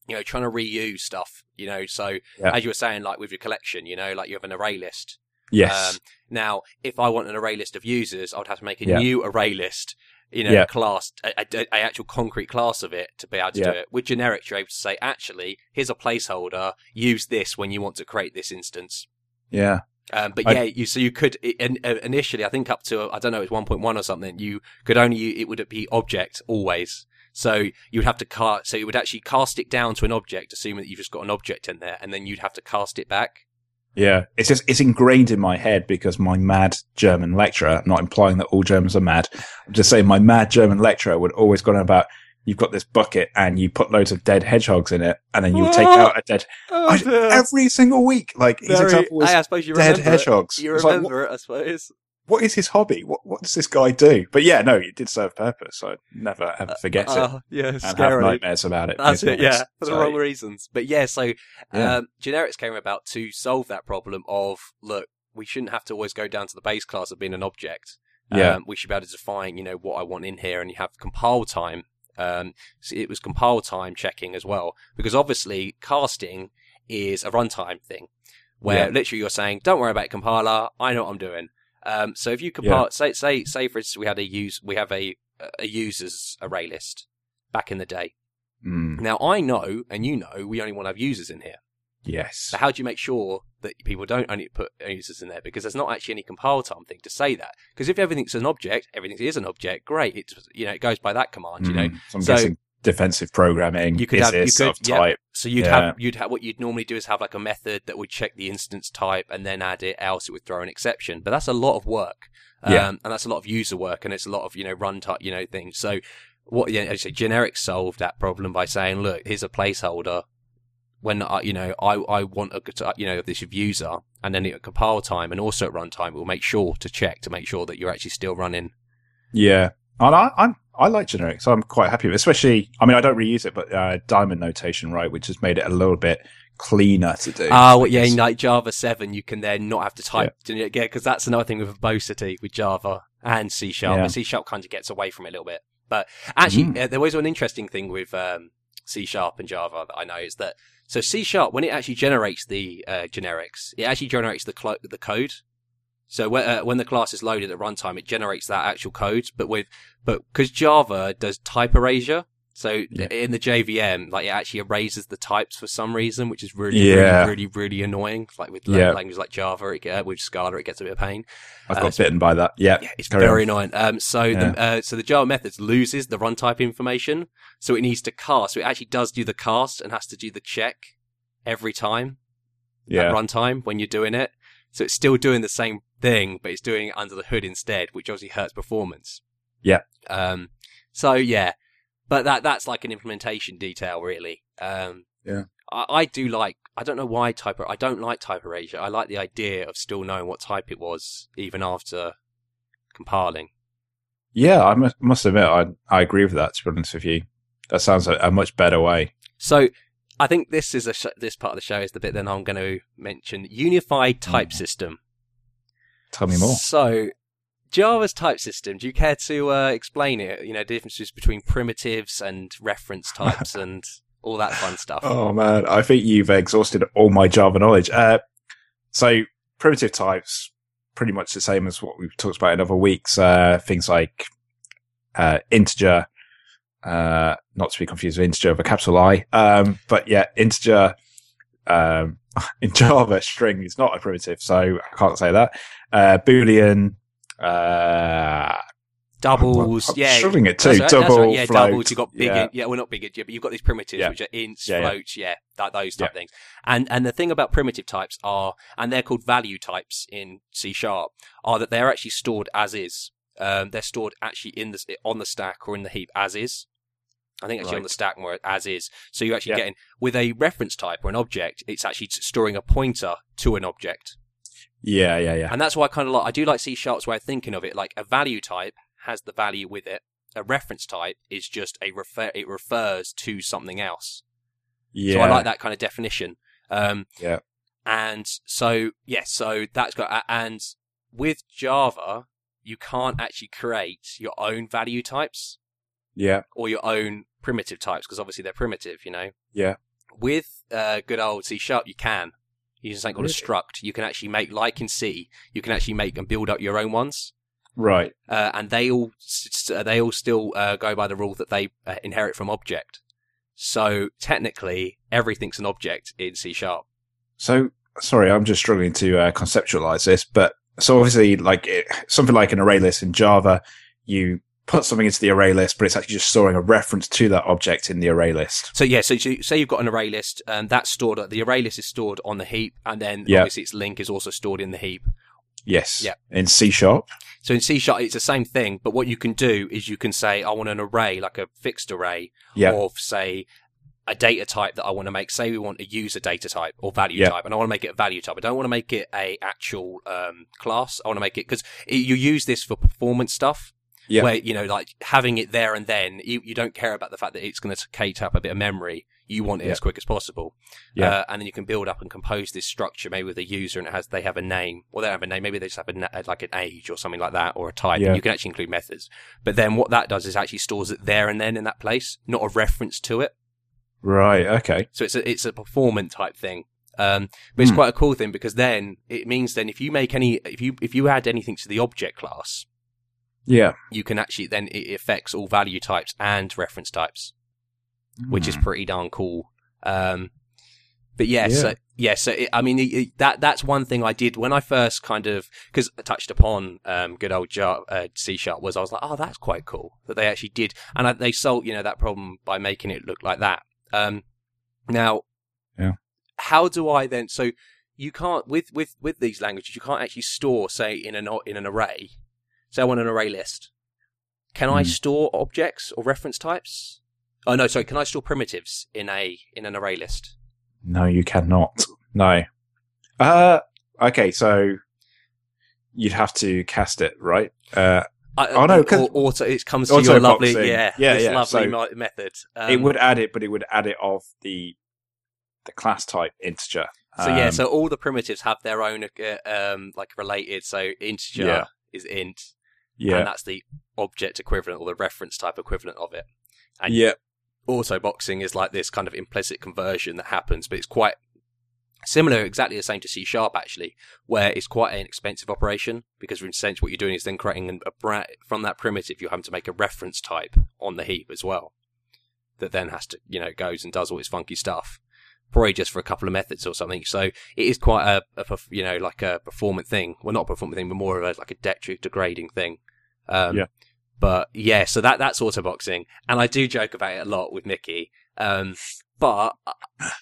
you know trying to reuse stuff. You know, so Yeah. as you were saying, like with your collection, you know, like you have an array list. Yes. Um, now, if I want an array list of users, I would have to make a Yeah. new array list, you know, Yeah. class, a, a, a actual concrete class of it to be able to do it. With generics, you're able to say, actually, here's a placeholder, use this when you want to create this instance. yeah. Um, but I- yeah, you so you could in, uh, initially, I think up to I don't know, it's one point one or something. You could only it would be object always. So you would have to cast. So you would actually cast it down to an object, assuming that you've just got an object in there, and then you'd have to cast it back. Yeah. It's just, it's ingrained in my head because my mad German lecturer, I'm not implying that all Germans are mad. I'm just saying my mad German lecturer would always go on about, you've got this bucket and you put loads of dead hedgehogs in it and then you take out a dead, Oh, I- every single week. Like his example was I, I suppose you dead remember it. hedgehogs. You It's like, remember it, I suppose. What is his hobby? What what does this guy do? But yeah, no, it did serve purpose. I never ever forget it Oh, yeah, and have nightmares about it. That's it, yeah, for the wrong reasons. But yeah, so Yeah. um, generics came about to solve that problem of look, we shouldn't have to always go down to the base class of being an object. Yeah. Um, we should be able to define, you know, what I want in here, and you have compile time. Um, so it was compile time checking as well, because obviously casting is a runtime thing, where Yeah. literally you're saying, "Don't worry about compiler, I know what I'm doing." Um, so if you compile, say, say, say, for instance, we had a use, we have a a users array list back in the day. Mm, Now I know, and you know, we only want to have users in here. yes. So how do you make sure that people don't only put users in there? Because there's not actually any compile time thing to say that. Because if everything's an object, everything is an object. Great, it's you know it goes by that command. You know, Mm, so I'm So- guessing defensive programming You could is have- you could- of yeah. type. so you'd Yeah. have you'd have what you'd normally do is have like a method that would check the instance type and then add it. Else it would throw an exception. But that's a lot of work. Um, Yeah. and that's a lot of user work, and it's a lot of you know runtime, you know things. So what you know, say, generics solved that problem by saying, look, here's a placeholder. When I, you know, I, I want a, you know, this user, and then at compile time and also at runtime, we'll make sure to check to make sure that you're actually still running. Yeah, and I, I'm I like generics. I'm quite happy with, it. especially. I mean, I don't reuse it, but uh, diamond notation, right, which has made it a little bit cleaner to do. Oh, yeah, in like Java 7, you can then not have to type, yeah, because that's another thing with verbosity with Java and C Sharp. Yeah. C Sharp kind of gets away from it a little bit. But actually, Mm. uh, there was one interesting thing with um, C Sharp and Java that I know is that so C Sharp, when it actually generates the uh, generics, it actually generates the clo- the code. So when, uh, when the class is loaded at runtime, it generates that actual code. But with but because Java does type erasure, so Yeah. in the JVM, like it actually erases the types for some reason, which is really, Yeah. really, really, really annoying. Like with Yeah. languages like Java, it, get- with Scala, it gets a bit of pain. I've uh, got bitten by that. Yeah, Yeah, it's carry very on. annoying. Um, so the uh, so the Java methods loses the runtime information, so it needs to cast. So it actually does do the cast and has to do the check every time Yeah, at runtime when you're doing it. So it's still doing the same thing, but it's doing it under the hood instead, which obviously hurts performance. Yeah. Um. So yeah, but that that's like an implementation detail, really. Um. Yeah. I, I do like. I don't know why type. I don't like type erasure. I like the idea of still knowing what type it was even after compiling. yeah. I must, must admit, I I agree with that. To be honest with you, that sounds a, a much better way. So I think this is a sh- this part of the show is the bit that I'm going to mention unified type Mm. system. Tell me more. So Java's type system. Do you care to uh, explain it? You know, differences between primitives and reference types and all that fun stuff. Oh man, I think you've exhausted all my Java knowledge. Uh, so primitive types, pretty much the same as what we've talked about in other weeks. Uh, things like uh, integer, uh, not to be confused with integer with a capital I. Um, but yeah, integer um, in Java, string is not a primitive, so I can't say that. Uh, Boolean, uh, doubles. I'm yeah, struggling it too. Right, Double, right, yeah, float, doubles. You got big, yeah. yeah. well, not big, yeah, but you've got these primitives Yeah. which are ints, yeah. floats, yeah, that, those type things. And and the thing about primitive types are, and they're called value types in C sharp, are that they're actually stored as is. Um, they're stored actually in the on the stack or in the heap as is. I think actually on the stack more as is. So you're actually Yeah. getting with a reference type or an object, it's actually storing a pointer to an object. Yeah, yeah, yeah. And that's why I kind of like, I do like C Sharp's way of thinking of it. Like a value type has the value with it. A reference type is just a refer, it refers to something else. Yeah. So I like that kind of definition. Um, Yeah. And so, yes, so that's got, and with Java, you can't actually create your own value types Yeah. or your own primitive types because obviously they're primitive, you know? Yeah. With uh, good old C Sharp, you can. You use something called Really? a struct. You can actually make, like in C, you can actually make and build up your own ones. Right. Uh, and they all s- they all still uh, go by the rule that they uh, inherit from object. So technically, everything's an object in C sharp. So sorry, I'm just struggling to uh, conceptualize this, but so obviously, like it, something like an array list in Java, you put something into the array list, but it's actually just storing a reference to that object in the array list. So yeah, so you, say you've got an array list, and that's stored. The array list is stored on the heap, and then Yeah. obviously its link is also stored in the heap. Yes. Yeah. In C sharp. So in C sharp, it's the same thing, but what you can do is you can say, I want an array, like a fixed array, Yeah. of say a data type that I want to make. Say we want a user data type or value Yeah. type, and I want to make it a value type. I don't want to make it a actual um, class. I want to make it because you use this for performance stuff. Yeah. Where you know, like having it there and then, you, you don't care about the fact that it's going to take up a bit of memory. You want it Yeah. as quick as possible. Yeah. Uh, and then you can build up and compose this structure, maybe with a user, and it has they have a name, or they don't have a name. Maybe they just have a like an age or something like that, or a type. Yeah. And you can actually include methods. But then what that does is actually stores it there and then in that place, not a reference to it. Right. Okay. So it's a it's a performance type thing. Um, but it's Hmm. quite a cool thing because then it means then if you make any if you if you add anything to the object class, Yeah. you can actually then it affects all value types and reference types, which is Hmm. pretty darn cool. Um, but yeah, Yeah. so yeah, so it, I mean it, it- that that's one thing I did when I first kind of because I touched upon um, good old Jar, uh, C sharp was I was like, oh, that's quite cool that they actually did, and I, they solved you know that problem by making it look like that. Um, now, Yeah. how do I then? So you can't with with with these languages you can't actually store say in an in an array. Say I want an array list. Can I Hmm. store objects or reference types? Oh no, sorry. Can I store primitives in a in an array list? No, you cannot. No. Uh. Okay. So you'd have to cast it, right? Uh. I, Oh, no, or, auto, it comes to your lovely, yeah, Yeah, this yeah, lovely so method. Um, it would add it, but it would add it of the the class type integer. So yeah, Um, so all the primitives have their own uh, um like related. So integer Yeah. is int, yeah, and that's the object equivalent or the reference type equivalent of it. And yeah, auto boxing is like this kind of implicit conversion that happens, but it's quite similar, exactly the same to C sharp actually, where it's quite an expensive operation because in a sense what you're doing is then creating a bra- from that primitive you're having to make a reference type on the heap as well that then has to you know goes and does all its funky stuff. Probably just for a couple of methods or something. So it is quite a, a you know like a performant thing. Well, not a performant thing, but more of a like a det- degrading thing. Um, Yeah. But yeah, so that that's auto boxing, and I do joke about it a lot with Mickey. Um, but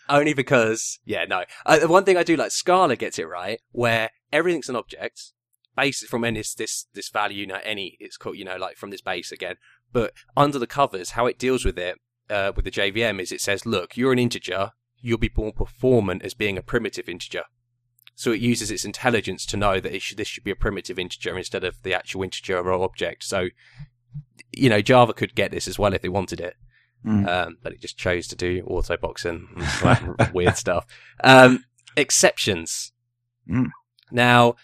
only because, yeah, no. Uh, the one thing I do like, Scala gets it right, where everything's an object, based from any this this value, you know, any it's called, you know, like from this base again. But under the covers, how it deals with it uh, with the JVM is it says, look, you're an integer, you'll be born performant as being a primitive integer. So it uses its intelligence to know that it should, this should be a primitive integer instead of the actual integer or object. So, you know, Java could get this as well if they wanted it Mm. um, but it just chose to do auto boxing and weird stuff. Um, exceptions. Mm. Now,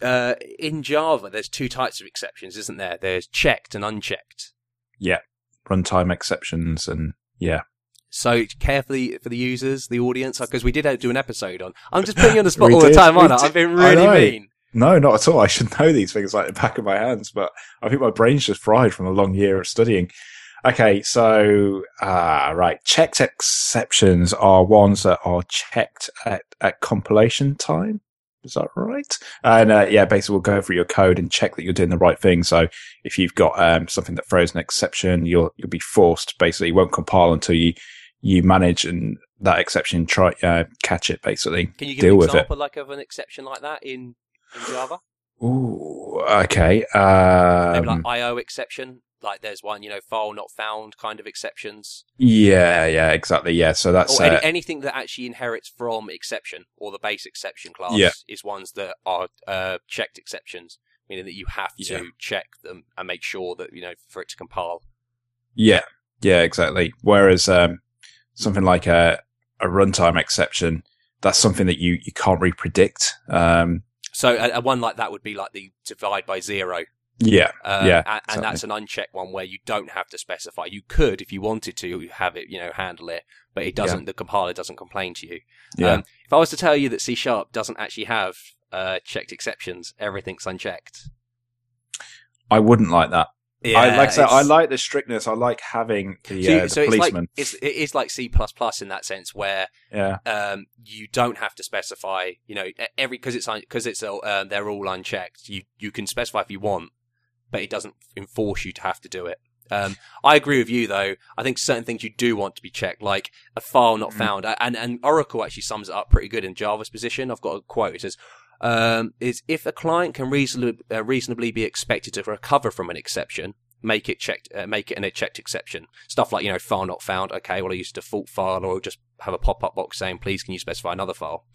uh, in Java, there's two types of exceptions, isn't there? There's checked and unchecked. Yeah, runtime exceptions and yeah. So carefully for the users, the audience, because we did do an episode on. I'm just putting you on the spot all the time, aren't I? I've been really mean. No, not at all. I should know these things like the back of my hands, but I think my brain's just fried from a long year of studying. Okay, so uh, right, checked exceptions are ones that are checked at, at compilation time. is that right? And uh, yeah, basically we'll go over your code and check that you're doing the right thing. So if you've got um, something that throws an exception, you'll you'll be forced basically you won't compile until you you manage and that exception try uh, catch it basically. Can you give deal an with it. example like of an exception like that in, in Java? Ooh, okay. Maybe Um, like IO exception. Like there's one, you know, file not found kind of exceptions. yeah, yeah, exactly. Yeah. So that's or any, uh, anything that actually inherits from exception or the base exception class Yeah. is ones that are uh, checked exceptions, meaning that you have to Yeah. check them and make sure that you know for it to compile. Yeah, yeah, exactly. Whereas um, something like a a runtime exception, that's something that you you can't really predict. Um, So a, a one like that would be like the divide by zero. yeah, Uh, Yeah, and, and that's an unchecked one where you don't have to specify. You could, if you wanted to, have it, you know, handle it, but it doesn't. The compiler doesn't complain to you. yeah, Um, if I was to tell you that C sharp doesn't actually have uh, checked exceptions, everything's unchecked. I wouldn't like that. I like I said, I like the strictness. I like having the, So, uh, the so it's like policeman. it's it is like C plus plus in that sense where yeah, um, you don't have to specify. You know, every because it's because it's all, uh, they're all unchecked. You you can specify if you want, but it doesn't enforce you to have to do it. Um, I agree with you though. I think certain things you do want to be checked, like a file not Mhm. found, and and Oracle actually sums it up pretty good in Java's position. I've got a quote. It says. Um, is if a client can reasonably, uh, reasonably be expected to recover from an exception, make it checked, uh, make it an checked exception. Stuff like, you know, file not found. Okay, well, I use default file or just have a pop-up box saying, please, can you specify another file?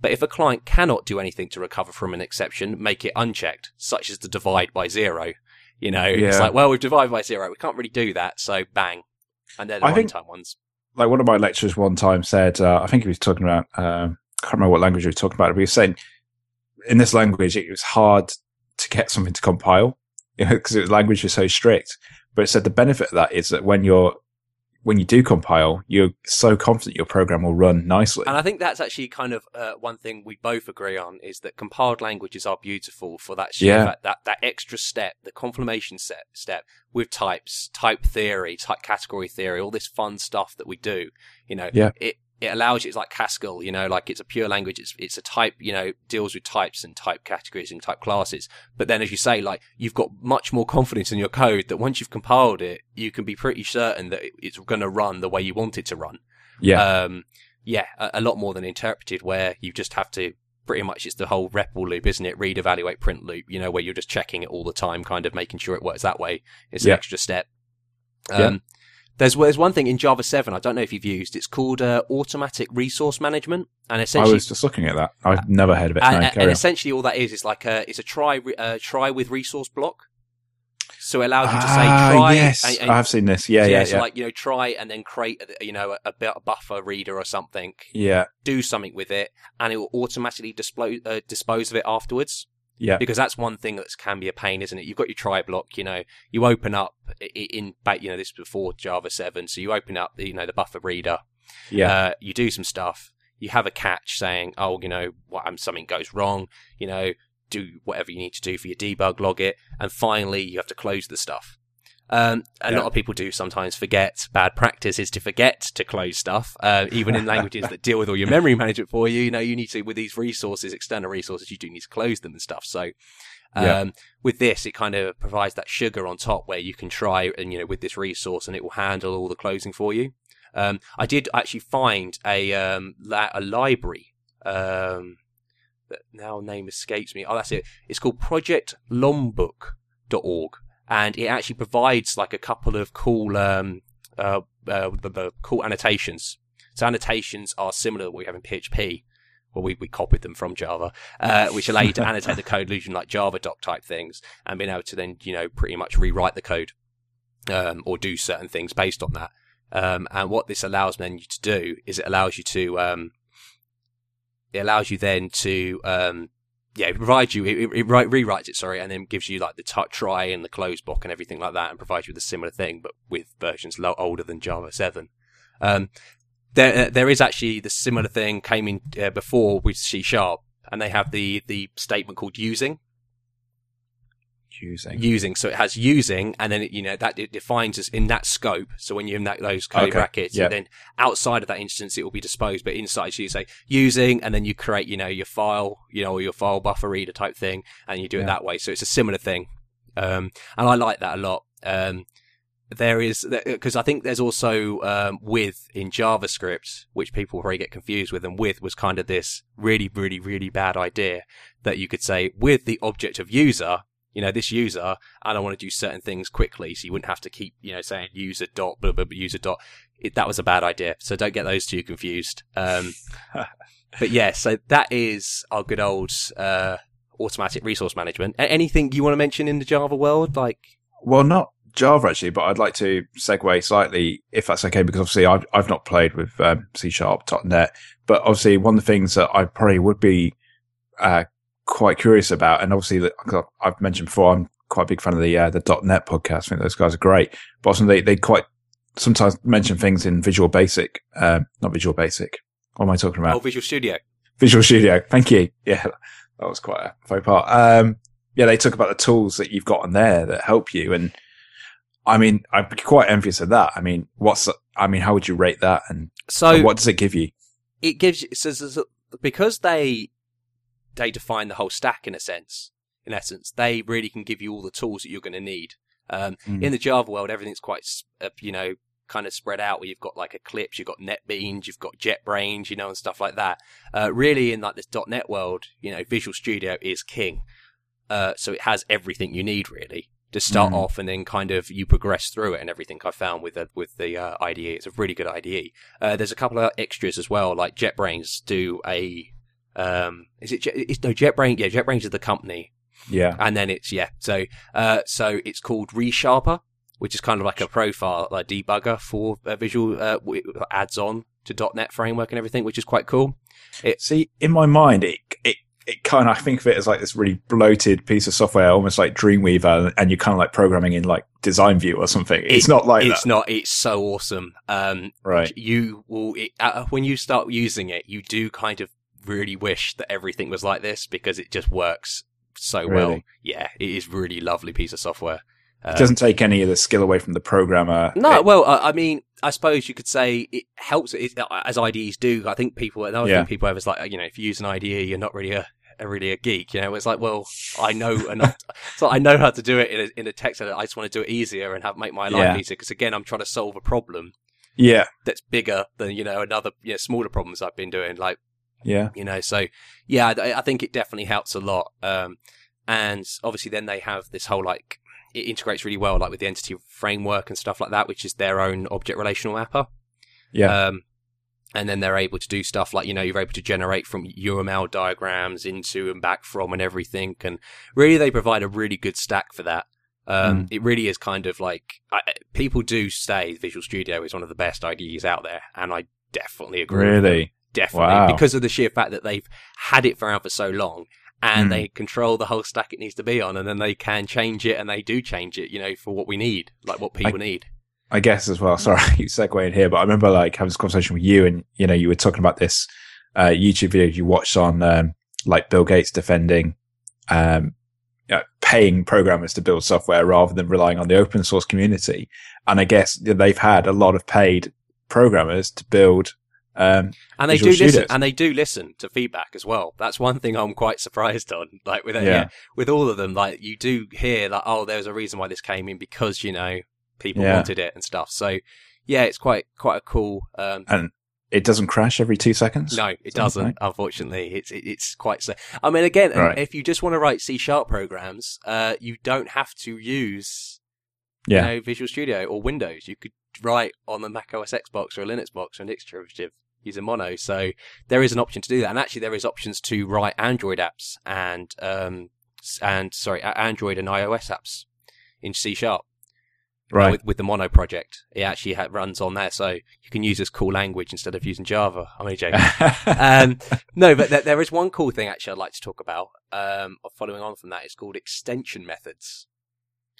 But if a client cannot do anything to recover from an exception, make it unchecked, such as the divide by zero. You know, it's like, well, we've divided by zero. We can't really do that. So bang. And they're the think- runtime ones. like one of my lecturers one time said, uh, I think he was talking about, um, I can't remember what language he was talking about, but he was saying in this language it was hard to get something to compile, you know, because the language is so strict. But it said the benefit of that is that when you're when you do compile, you're so confident your program will run nicely. And I think that's actually kind of uh, one thing we both agree on is that compiled languages are beautiful for that sheer Yeah. fact- that, that extra step, the confirmation set, step with types, type theory, type category theory, all this fun stuff that we do. You know, Yeah. it it allows you. It's like Haskell. You know, like it's a pure language. It's it's a type. You know, deals with types and type categories and type classes. But then, as you say, like you've got much more confidence in your code that once you've compiled it, you can be pretty certain that it's going to run the way you want it to run yeah, um, yeah, a, a lot more than interpreted, where you just have to pretty much it's the whole REPL loop, isn't it? Read, evaluate, print loop. You know, where you're just checking it all the time, kind of making sure it works that way. It's Yeah. an extra step. Yeah. There's there's one thing in Java 7 I don't know if you've used. It's called uh, automatic resource management, and essentially I was just looking at that. I've never heard of it. and, No, and essentially all that is is like a it's a try uh, try with resource block. So it allows you to say Ah, try. yes, and- and- I've seen this. Yeah, so yeah, so yeah. like you know try and then create a, you know a, a buffer reader or something yeah, do something with it and it will automatically dispose, uh, dispose of it afterwards yeah, because that's one thing that can be a pain isn't it? You've got your try block you know you open up in you know this is before java 7 so you open up the, you know the buffer reader. Yeah, uh, you do some stuff. You have a catch saying oh you know what um, something goes wrong you know do whatever you need to do for your debug log it and finally you have to close the stuff um, a Yeah. lot of people do sometimes forget. Bad practice is to forget to close stuff, uh, even in languages that deal with all your memory management for you. You know, you need to with these resources, external resources, you do need to close them and stuff. So, um, Yeah. with this, it kind of provides that sugar on top where you can try and you know with this resource and it will handle all the closing for you. Um, I did actually find a um, la- a library. Um, that now name escapes me. Oh, that's it. It's called projectlombok.org and it actually provides like a couple of cool um uh, uh the, the cool annotations. So annotations are similar to what we have in PHP. Well, we, we copied them from Java, uh, which allow you to annotate the code using like Java doc type things and being able to then, you know, pretty much rewrite the code, um, or do certain things based on that. Um, and what this allows then you to do is it allows you to, um, it allows you then to, um, yeah, it provides you, it, it, it rewrites it, sorry, and then gives you like the t- try and the close block and everything like that and provides you with a similar thing, but with versions lo- older than Java 7. Um, there, uh, there is actually the similar thing came in uh, before with C Sharp, and they have the, the statement called using. Using. using. So it has using, and then it, you know that it defines us in that scope. So when you're in that those curly Okay, brackets, yeah. and then outside of that instance, it will be disposed. But inside, so you say using, and then you create, you know, your file, you know, or your file buffer reader type thing, and you do it that way. So it's a similar thing, um, and I like that a lot. Um, there is because I think there's also um, with in JavaScript, which people probably get confused with, and with was kind of this really, really, really bad idea that you could say with the object of user, you know, this user, and I don't want to do certain things quickly, so you wouldn't have to keep, you know, saying user dot blah blah, blah user dot. It, that was a bad idea, so don't get those two confused. Um, but yeah, so that is our good old uh, automatic resource management. A- anything you want to mention in the Java world, like? Well, not Java actually, but I'd like to segue slightly, if that's okay, because obviously I've I've not played with um, C Sharp .NET, but obviously one of the things that I probably would be uh, quite curious about, and obviously that- I've mentioned before, I'm quite a big fan of the uh, the .NET podcast. I think those guys are great, but also they they quite sometimes mention things in Visual Basic, um, not Visual Basic. What am I talking about? Oh, Visual Studio. Visual Studio. Thank you. Yeah, that was quite a faux pas. Um, yeah, they talk about the tools that you've got on there that help you. And I mean, I'm quite envious of that. I mean, what's, I mean, how would you rate that? And, So and what does it give you? it gives you so, so- so- because they they define the whole stack in a sense in essence they really can give you all the tools that you're going to need um, Mm. in the java world everything's quite uh, you know kind of spread out where you've got like eclipse you've got netbeans you've got jetbrains you know and stuff like that uh, really in like this net world you know visual studio is king uh, so it has everything you need really to start Mm. off and then kind of you progress through it and everything I found with the, with the uh, IDE. It's a really good IDE. Uh, there's a couple of extras as well, like JetBrains do a, um, is it, it's, no, JetBrains, yeah, JetBrains is the company. Yeah. And then it's, yeah, so, uh, so it's called ReSharper, which is kind of like a profile, like debugger for uh, visual, uh, adds on to .NET framework and everything, which is quite cool. See, in my mind, it, it, it kind of, I think of it as like this really bloated piece of software, almost like Dreamweaver, and you're kind of like programming in like Design View or something. It's It- not like it's that. not, it's so awesome. Um, Right. you will it, uh, when you start using it you do kind of really wish that everything was like this because it just works so well yeah it is really lovely piece of software It doesn't um, take any of the skill away from the programmer. no It- well I, I mean i suppose you could say it helps it, uh, as ides do i think people another Yeah. thing people have is like you know if you use an ide you're not really a a really a geek, you know. It's like, well, I know enough, so I know how to do it in a, in a text editor. I just want to do it easier and have make my life Yeah. easier. Because again, I'm trying to solve a problem yeah. that's bigger than you know another you know, smaller problems I've been doing. Like Yeah. you know so yeah I, I think it definitely helps a lot um and obviously then they have this whole like it integrates really well like with the entity framework and stuff like that which is their own object relational mapper Yeah. um and then they're able to do stuff like you know you're able to generate from UML diagrams into and back from and everything and really they provide a really good stack for that um, It really is kind of like I, people do say Visual Studio is one of the best IDEs out there, and I definitely agree. really? Definitely Wow. because of the sheer fact that they've had it for around for so long and Hmm. they control the whole stack it needs to be on and then they can change it and they do change it you know for what we need like what people need I guess as well. Sorry, I keep segueing here, but I remember like having this conversation with you, and you know, you were talking about this uh, YouTube video you watched on um, like Bill Gates defending um, you know, paying programmers to build software rather than relying on the open source community. And I guess they've had a lot of paid programmers to build. Um, and they do listen and they do listen to feedback as well that's one thing i'm quite surprised on like with Yeah. yeah. with all of them like you do hear like oh there's a reason why this came in because you know people Yeah. wanted it and stuff so yeah it's quite quite a cool um and it doesn't crash every two seconds. No, it doesn't. like- Unfortunately, it's it, it's quite. So, I mean, again, Right. if you just want to write C sharp programs, uh, you don't have to use Yeah. you know, Visual Studio or Windows. You could write on the Mac OS X box or a Linux box or an X derivative using Mono. So there is an option to do that, and actually there is options to write Android apps and um and sorry, Android and iOS apps in C sharp Right. with, with the Mono project. It actually ha- runs on there, so you can use this cool language instead of using Java. I'm only joking. um, no, but there, there is one cool thing actually I'd like to talk about. Um, following on from that, it's called extension methods.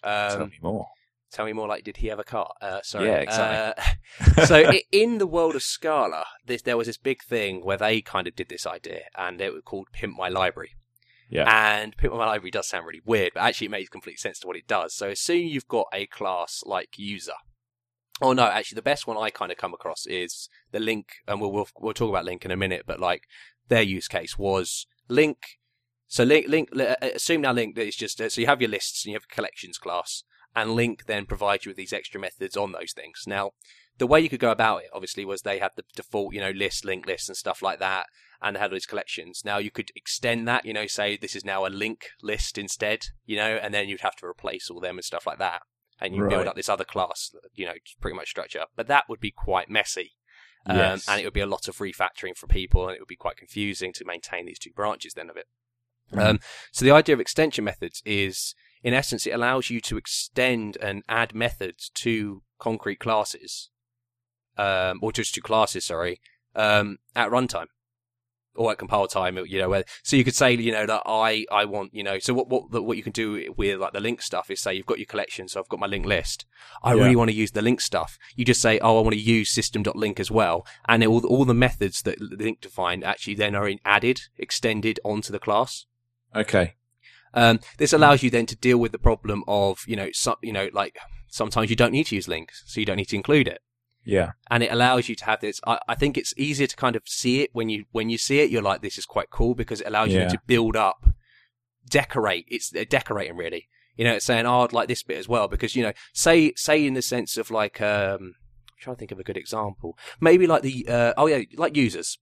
Tell Um, me more. Tell me more. Like, did he have a car? Uh, sorry. Yeah, exactly. Uh, so in the world of Scala, this, there was this big thing where they kind of did this idea, and it was called Pimp My Library. Yeah. And Pimp My Library does sound really weird, but actually it makes complete sense to what it does. So as soon you've got a class like user, oh no, actually the best one I kind of come across is the LINQ, and we'll, we'll we'll talk about LINQ in a minute, but like their use case was LINQ. So LINQ LINQ uh, assume now LINQ that is just uh, so you have your lists and you have a collections class, and LINQ then provides you with these extra methods on those things. Now the way you could go about it, obviously, was they had the default, you know, list, link list, and stuff like that, and they had all these collections. Now you could extend that, you know, say this is now a link list instead, you know, and then you'd have to replace all them and stuff like that, and you Right. build up this other class, you know, pretty much structure. But that would be quite messy. Um, Yes. and it would be a lot of refactoring for people, and it would be quite confusing to maintain these two branches then of it. Mm. Um, so the idea of extension methods is, in essence, it allows you to extend and add methods to concrete classes, um, or just to classes, sorry, um, at runtime or at compile time. You know, where, so you could say, you know, that I I want, you know, so what what what you can do with like the LINQ stuff is say you've got your collection, so I've got my link list. I Yeah. really want to use the LINQ stuff. You just say, oh, I want to use System.Linq as well, and all all the methods that LINQ define actually then are in added, extended onto the class. Okay. Um, this allows you then to deal with the problem of, you know, some, you know, like sometimes you don't need to use links, so you don't need to include it. Yeah. And it allows you to have this. I, I think it's easier to kind of see it when you when you see it. You're like, this is quite cool because it allows Yeah. you to build up, decorate. It's uh, decorating really. You know, it's saying, oh, I'd like this bit as well because you know, say say in the sense of like, um, I'm trying to think of a good example. Maybe like the uh, oh yeah, like users.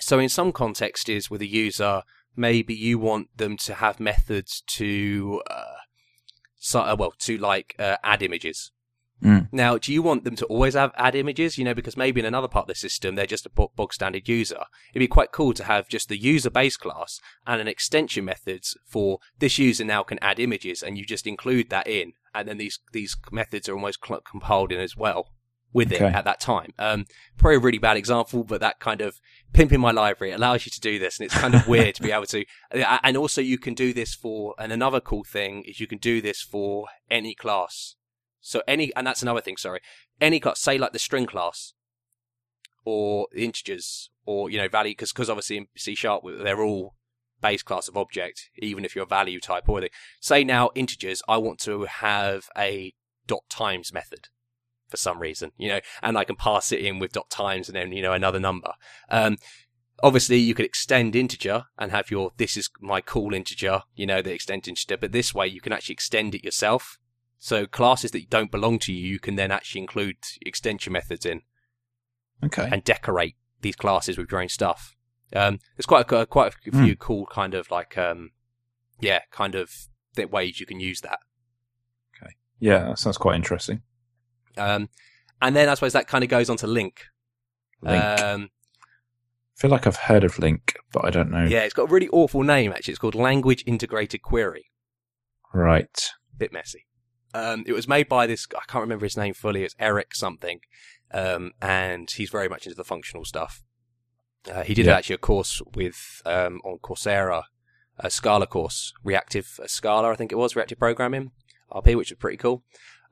So in some context is with a user, maybe you want them to have methods to, uh, so, uh, well, to like uh, add images. Mm. Now, do you want them to always have add images? You know, because maybe in another part of the system they're just a bo- bog standard user. It'd be quite cool to have just the user base class and an extension methods for this user now can add images, and you just include that in, and then these these methods are almost cl- compiled in as well with it at that time. Um, probably a really bad example, but that kind of pimping my library allows you to do this, and it's kind of weird to be able to. uh, And also, you can do this for. And another cool thing is you can do this for any class. So any, and that's another thing. Sorry, any class, say like the string class, or integers, or you know value, because because obviously in C sharp they're all base class of object, even if you're a value type or anything. Say now integers, I want to have a dot times method for some reason, you know, and I can pass it in with dot times and then, you know, another number. Um, obviously you could extend integer and have your, this is my cool integer, you know, the extend integer, but this way you can actually extend it yourself. So classes that don't belong to you, you can then actually include extension methods in Okay. and decorate these classes with your own stuff. Um, there's quite a, quite a few cool kind of like, um, yeah, kind of th- ways you can use that. Okay. Yeah, that sounds quite interesting. Um, and then I suppose that kind of goes on to LINQ. LINQ. Um, I feel like I've heard of LINQ, but I don't know. yeah, it's got a really awful name actually. It's called Language Integrated Query. Right. Bit messy. Um, it was made by this. I can't remember his name fully. It's Eric something, um, and he's very much into the functional stuff. Uh, he did Yeah. actually a course with um, on Coursera, a Scala course, reactive uh, Scala, I think it was, reactive programming, RP, which was pretty cool.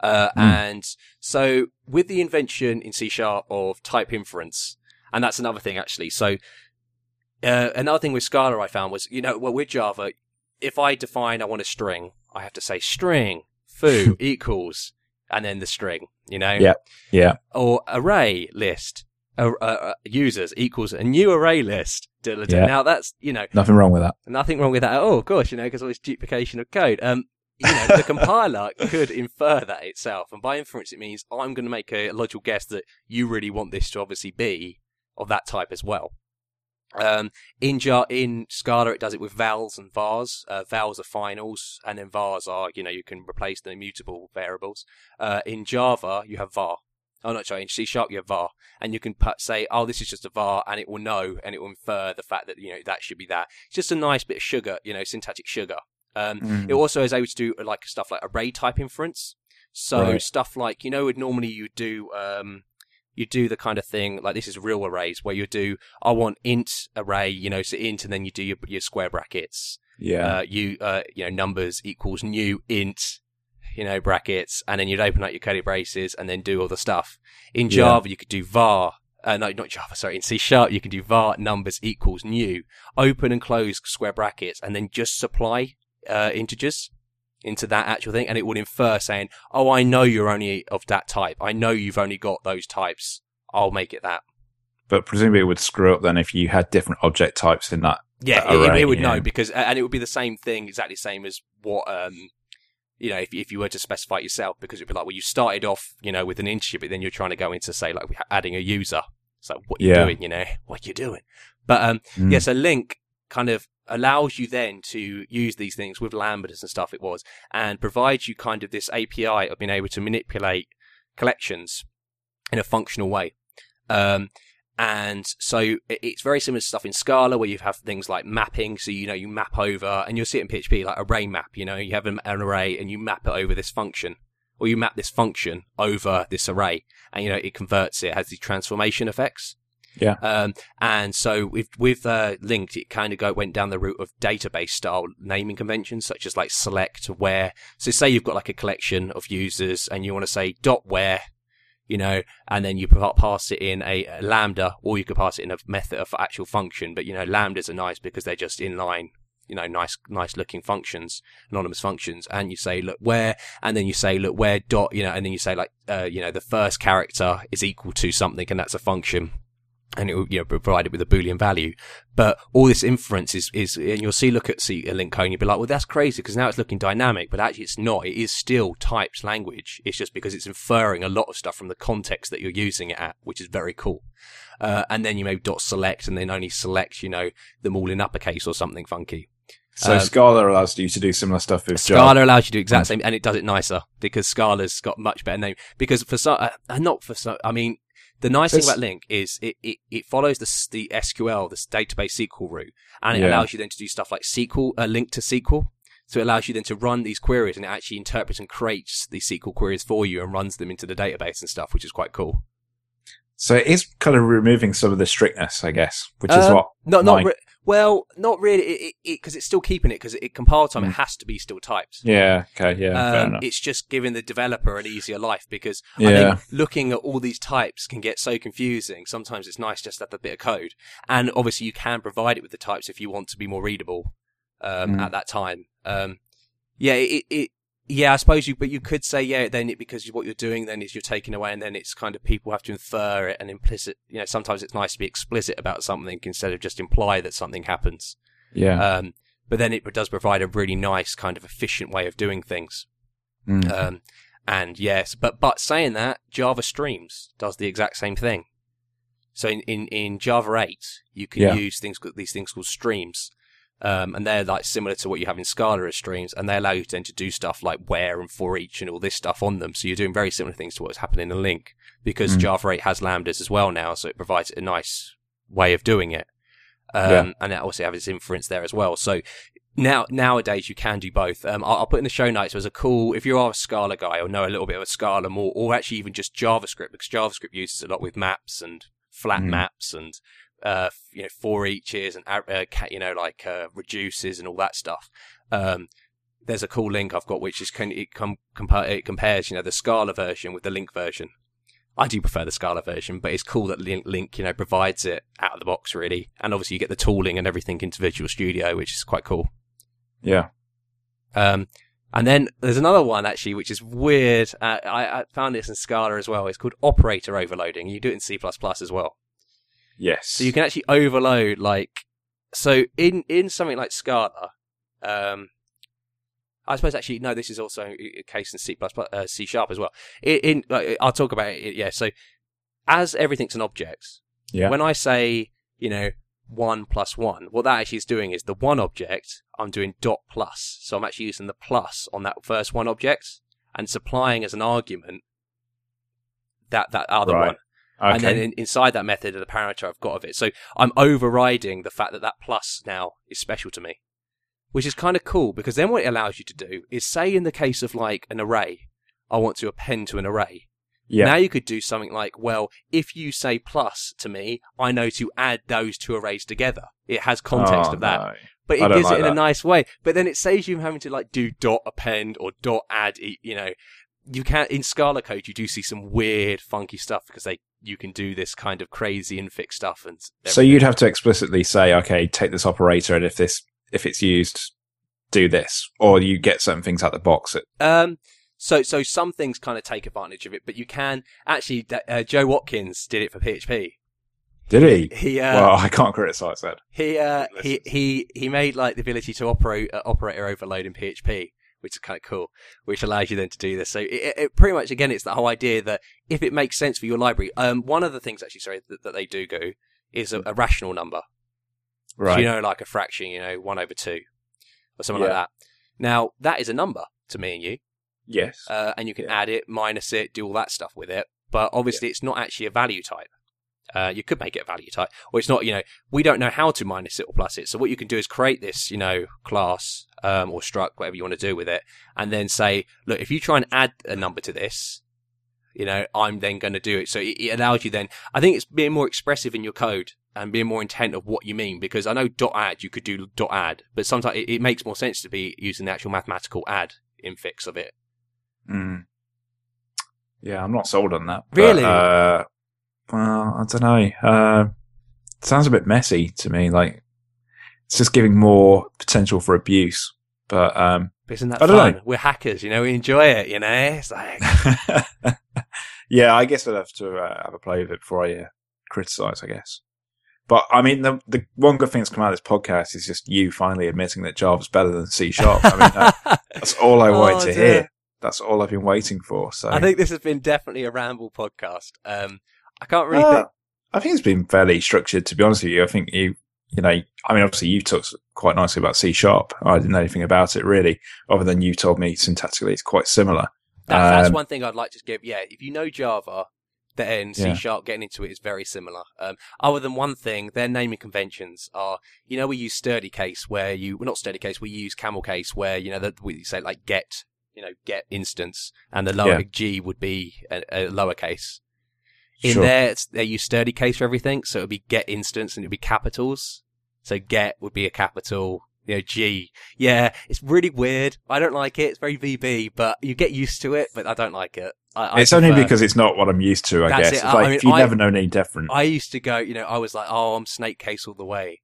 Uh, Mm. And so, with the invention in C sharp of type inference, and that's another thing actually. So, uh, another thing with Scala I found was, you know, well, with Java, if I define I want a string, I have to say string foo equals and then the string, you know? Yeah. Yeah. Or array list uh, uh, uh, users equals a new array list. Yeah. Now that's, you know, Nothing wrong with that. nothing wrong with that at all, of course, you know, because all this duplication of code. Um, you know, the compiler could infer that itself, and by inference, it means I'm going to make a logical guess that you really want this to obviously be of that type as well. Um, in jar in Scala, it does it with vals and vars. Uh, vals are finals, and then vars are you know you can replace the immutable variables. Uh, in Java, you have var. Oh, not sorry. In C sharp, you have var, and you can put, say, "Oh, this is just a var," and it will know, and it will infer the fact that you know that should be that. It's just a nice bit of sugar, you know, syntactic sugar. Um, Mm. It also is able to do like stuff like array type inference. So Right. stuff like you know, would normally you do um, you do the kind of thing like this is real arrays where you do I want int array, you know, so int, and then you do your, your square brackets. Yeah. Uh, you uh, you know numbers equals new int, you know brackets, and then you'd open up your curly braces and then do all the stuff. In Yeah. Java, you could do var uh, no, not Java, sorry, in C sharp, you can do var numbers equals new, open and close square brackets, and then just supply, uh, integers into that actual thing. And it would infer saying, oh, I know you're only of that type. I know you've only got those types. I'll make it that. But presumably it would screw up then if you had different object types in that. Yeah, that it, array, it would yeah. know because, and it would be the same thing, exactly the same as what, um, you know, if, if you were to specify it yourself, because it'd be like, well, you started off, you know, with an integer, but then you're trying to go into, say, like adding a user. So what you Yeah. doing, you know, what you doing. But, um, Mm. yeah, so LINQ kind of allows you then to use these things with lambdas and stuff it was, and provides you kind of this API of being able to manipulate collections in a functional way. Um, and so it's very similar to stuff in Scala where you have things like mapping. So, you know, you map over, and you'll see it in PHP, like array map, you know, you have an, an array and you map it over this function, or you map this function over this array, and, you know, it converts it, has these transformation effects. Yeah. Um, and so with, with, uh, linked, it kind of go, went down the route of database style naming conventions, such as like select, where. So say you've got like a collection of users and you want to say dot where, you know, and then you pass it in a, a lambda, or you could pass it in a method of actual function. But you know, lambdas are nice because they're just inline, you know, nice, nice looking functions, anonymous functions. And you say, look where, and then you say, look where dot, you know, and then you say like, uh, you know, the first character is equal to something, and that's a function. And it will, you know, provide it with a boolean value. But all this inference is, is, and you'll see, look at see a LINQ code and you'll be like, well, that's crazy because now it's looking dynamic, but actually it's not. It is still typed language. It's just because it's inferring a lot of stuff from the context that you're using it at, which is very cool. Uh, and then you may dot select and then only select, you know, them all in uppercase or something funky. So um, Scala allows you to do similar stuff with Java. Scala allows you to do exact same, and it does it nicer because Scala's got much better name. Because for some, uh, not for some, I mean, the nice thing about LINQ is it, it, it follows the, the SQL, this database SQL route, and it Yeah. allows you then to do stuff like SQL, uh, LINQ to SQL. So it allows you then to run these queries and it actually interprets and creates these SQL queries for you and runs them into the database and stuff, which is quite cool. So it is kind of removing some of the strictness, I guess, which is Um, what. No, not my- re- well, not really. It because it, 'cause it's still keeping it because it compile time. It Mm. has to be still typed. Yeah. Okay. Yeah. Um, it's just giving the developer an easier life because I Yeah. think looking at all these types can get so confusing. Sometimes it's nice just to have a bit of code, and obviously you can provide it with the types if you want to be more readable um, Mm. at that time. Um, yeah, it, it, yeah, I suppose you, but you could say yeah. Then it, because what you're doing then is you're taking away, and then it's kind of people have to infer it and implicit. You know, sometimes it's nice to be explicit about something instead of just imply that something happens. yeah. Um, but then it does provide a really nice kind of efficient way of doing things. Mm. Um, and yes, but but saying that, Java Streams does the exact same thing. So in, in, in Java 8, you can Yeah. use things these things called streams. Um, and they're like similar to what you have in Scala as streams, and they allow you then to do stuff like where and for each and all this stuff on them. So you're doing very similar things to what's happening in LINQ because Mm. Java 8 has lambdas as well now, so it provides a nice way of doing it. Um, Yeah. and it also has its inference there as well. So now nowadays you can do both. Um, I'll, I'll put in the show notes. as a cool if you are a Scala guy or know a little bit of Scala more, or actually even just JavaScript because JavaScript uses a lot with maps and flat Mm. maps and uh, you know for eaches and uh, you know like uh, reduces and all that stuff. Um, there's a cool link I've got which is can it, com- compa- it compares you know the Scala version with the LINQ version. I do prefer the Scala version, but it's cool that LINQ, LINQ, you know, provides it out of the box really, and obviously you get the tooling and everything into Visual Studio, which is quite cool. yeah. Um, and then there's another one actually, which is weird. Uh, I, I found this in Scala as well. It's called operator overloading. You do it in C++ as well. Yes. So you can actually overload like, so in, in something like Scala, um, I suppose actually, no, this is also a case in C++, uh, C sharp as well. In, in like, I'll talk about it. Yeah. So as everything's an object, Yeah. when I say, you know, one plus one, what that actually is doing is the one object, I'm doing dot plus. So I'm actually using the plus on that first one object and supplying as an argument that, that other Right. one. Okay. And then in, inside that method, of the parameter I've got of it. So I'm overriding the fact that that plus now is special to me, which is kind of cool because then what it allows you to do is say in the case of like an array, I want to append to an array. yeah. Now you could do something like, well, if you say plus to me, I know to add those two arrays together. It has context Oh, of that, no. but it gives like it in a nice way. But then it saves you from having to like do dot append or dot add, you know. You can in Scala code you do see some weird, funky stuff because they you can do this kind of crazy infix stuff and. So you'd have to explicitly say, okay, take this operator, and if this if it's used, do this, or you get certain things out the box. That- Um, so so some things kind of take advantage of it, but you can actually. Uh, Joe Watkins did it for PHP. Did he? He uh, well, I can't criticize that. he uh, he he he made like the ability to operate uh, operator overload in PHP, which is kind of cool, which allows you then to do this. So it, it, pretty much again, it's the whole idea that if it makes sense for your library, um, one of the things actually, sorry, that, that they do go is a, a rational number. Right. You know, like a fraction, you know, one over two or something like that. Now that is a number to me and you. yes. uh, and you can Yeah. add it, minus it, do all that stuff with it. But obviously, it's not actually a value type. Uh, you could make it a value type, or it's not. You know, we don't know how to minus it or plus it. So what you can do is create this, you know, class um, or struct, whatever you want to do with it, and then say, look, if you try and add a number to this, you know, I'm then going to do it. So it, it allows you then. I think it's being more expressive in your code and being more intent of what you mean because I know dot add you could do dot add, but sometimes it, it makes more sense to be using the actual mathematical add infix of it. Mm. Yeah, I'm not sold on that. but, Really? uh, well, I don't know. Uh, it sounds a bit messy to me. Like it's just giving more potential for abuse. But um, isn't that I don't fun? know. We're hackers, you know. We enjoy it, you know. It's like yeah, I guess I'd have to uh, have a play with it before I uh, criticize. I guess. But I mean, the the one good thing that's come out of this podcast is just you finally admitting that Java's better than C sharp. I mean, that, that's all I wanted Oh, to dear. hear. That's all I've been waiting for. So I think this has been definitely a ramble podcast. Um, I can't really Uh, think. I think it's been fairly structured, to be honest with you. I think you, you know, I mean, obviously you talked quite nicely about C sharp. I didn't know anything about it really, other than you told me syntactically it's quite similar. That, that's um, one thing I'd like to give. Yeah, if you know Java, then C Yeah. sharp getting into it is very similar. Um, other than one thing, their naming conventions are, you know, we use studly case where you, well, not studly case, we use camel case where, you know, that we say like get, you know, get instance and the lower Yeah. G would be a, a lowercase. In Sure. there, they use studly case for everything, so it would be get instance and it would be capitals. So get would be a capital, you know, G. Yeah, it's really weird. I don't like it. It's very VB, but you get used to it, but I don't like it. I, I it's only because it's not what I'm used to, I That's guess. it. It's I- like I mean, if you've I- never known any different. I used to go, you know, I was like, oh, I'm snake case all the way.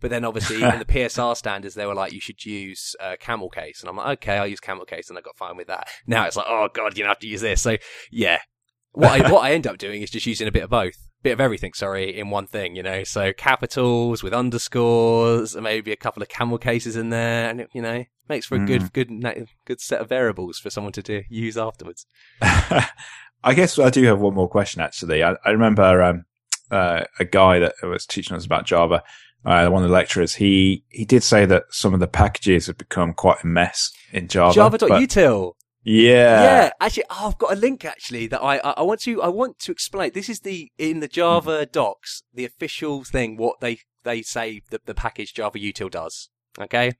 But then obviously in the PSR standards, they were like, you should use uh, camel case. And I'm like, okay, I'll use camel case. And I got fine with that. Now it's like, oh God, you know, have to use this. So yeah, what I, what I end up doing is just using a bit of both, bit of everything, sorry, in one thing, you know. So capitals with underscores maybe a couple of camel cases in there. And it, you know, makes for a good, good, good set of variables for someone to do, use afterwards. I guess I do have one more question actually. I, I remember um, uh, a guy that was teaching us about Java, uh, one of the lecturers. He he did say that some of the packages have become quite a mess in Java. Java.util. Yeah. yeah, actually, oh, I've got a link actually that I, I I want to I want to explain. This is the in the Java mm-hmm. docs, the official thing what they they say that the package Java util does. Okay,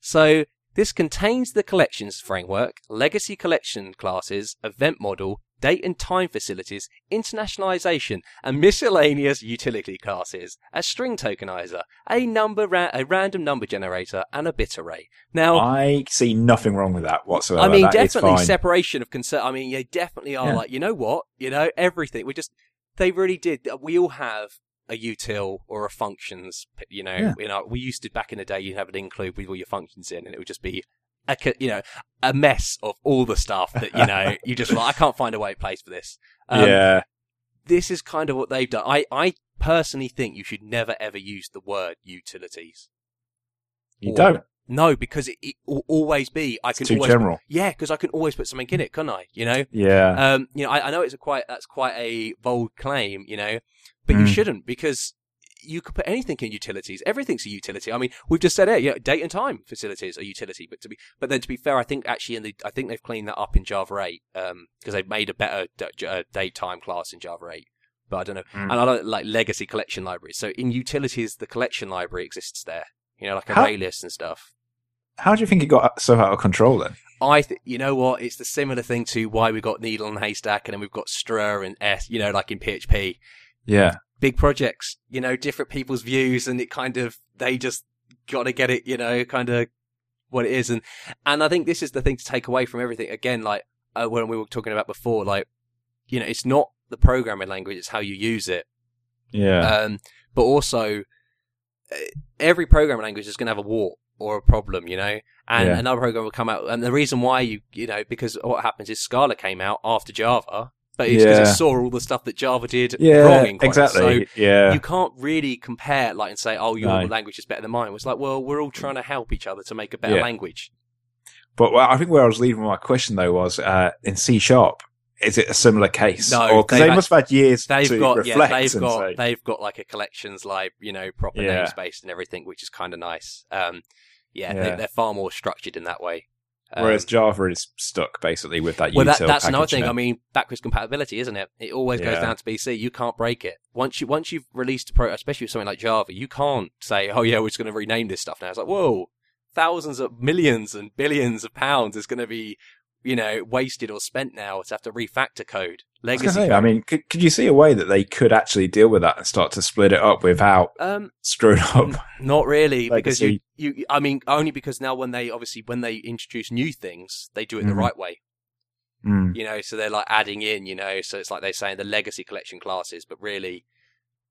so this contains the collections framework, legacy collection classes, event model, date and time facilities, internationalization, and miscellaneous utility classes, a string tokenizer, a number ra- a random number generator, and a bit array. Now, I see nothing wrong with that whatsoever. I mean, That definitely separation of concern. I mean, they definitely are Yeah. like, you know what? You know, everything. We just, they really did. Uh, we all have a util or a functions, you know, Yeah. you know, we used to back in the day, you'd have an include with all your functions in and it would just be a, you know, a mess of all the stuff that, you know, you just like, I can't find a way place for this. Um, yeah. This is kind of what they've done. I, I personally think you should never ever use the word utilities. You or- don't. No, because it, it will always be, I It's can too always general. yeah, because I can always put something in it, can't I? You know, Yeah. um, you know, I, I know it's a quite that's quite a bold claim, you know, but you Mm. shouldn't because you could put anything in utilities. Everything's a utility. I mean, we've just said it. Yeah, date and time facilities are utility, but to be, but then to be fair, I think actually in the, I think they've cleaned that up in Java 8, um, because they've made a better d- uh, date time class in Java 8. But I don't know. Mm. And I like, like legacy collection libraries. So in utilities, the collection library exists there. You know, like How- array lists and stuff. How do you think it got so out of control then? I, th- you know what? It's the similar thing to why we got needle and haystack, and then we've got str and s. You know, like in PHP, Yeah. Big projects. You know, different people's views, and it kind of they just got to get it. You know, kind of what it is, and and I think this is the thing to take away from everything. Again, like uh, when we were talking about before, like you know, it's not the programming language; it's how you use it. Yeah. Um, but also, uh, every programming language is going to have a wart or a problem, you know. And Yeah. another program will come out, and the reason why you, you know, because what happens is Scala came out after Java, but it's because Yeah. it saw all the stuff that Java did yeah. wrong exactly. So yeah. you can't really compare, like, and say, "Oh, your No. language is better than mine." It's like, well, we're all trying to help each other to make a better Yeah. language. But well, I think where I was leaving my question though was uh, in C sharp. Is it a similar case? No, because they must have had years They've to got, yeah, reflect they've got, say, they've got like a collections, like you know, proper Yeah. namespace and everything, which is kind of nice. Um, yeah, Yeah. They, they're far more structured in that way. Um, whereas Java is stuck basically with that. Well, that, that's another thing. now. I mean, backwards compatibility, isn't it? It always goes down to BC. You can't break it once you once you've released a pro, especially with something like Java. You can't say, "Oh yeah, we're just going to rename this stuff now." It's like, whoa, thousands of millions and billions of pounds is going to be, you know, wasted or spent now to have to refactor code, legacy. gonna say, code. I mean, could, could you see a way that they could actually deal with that and start to split it up without um, screwing up? N- Not really, because you, you, I mean, only because now when they obviously when they introduce new things, they do it the Mhm. right way. Mm, You know, so they're like adding in, you know, so it's like they're saying the legacy collection classes, but really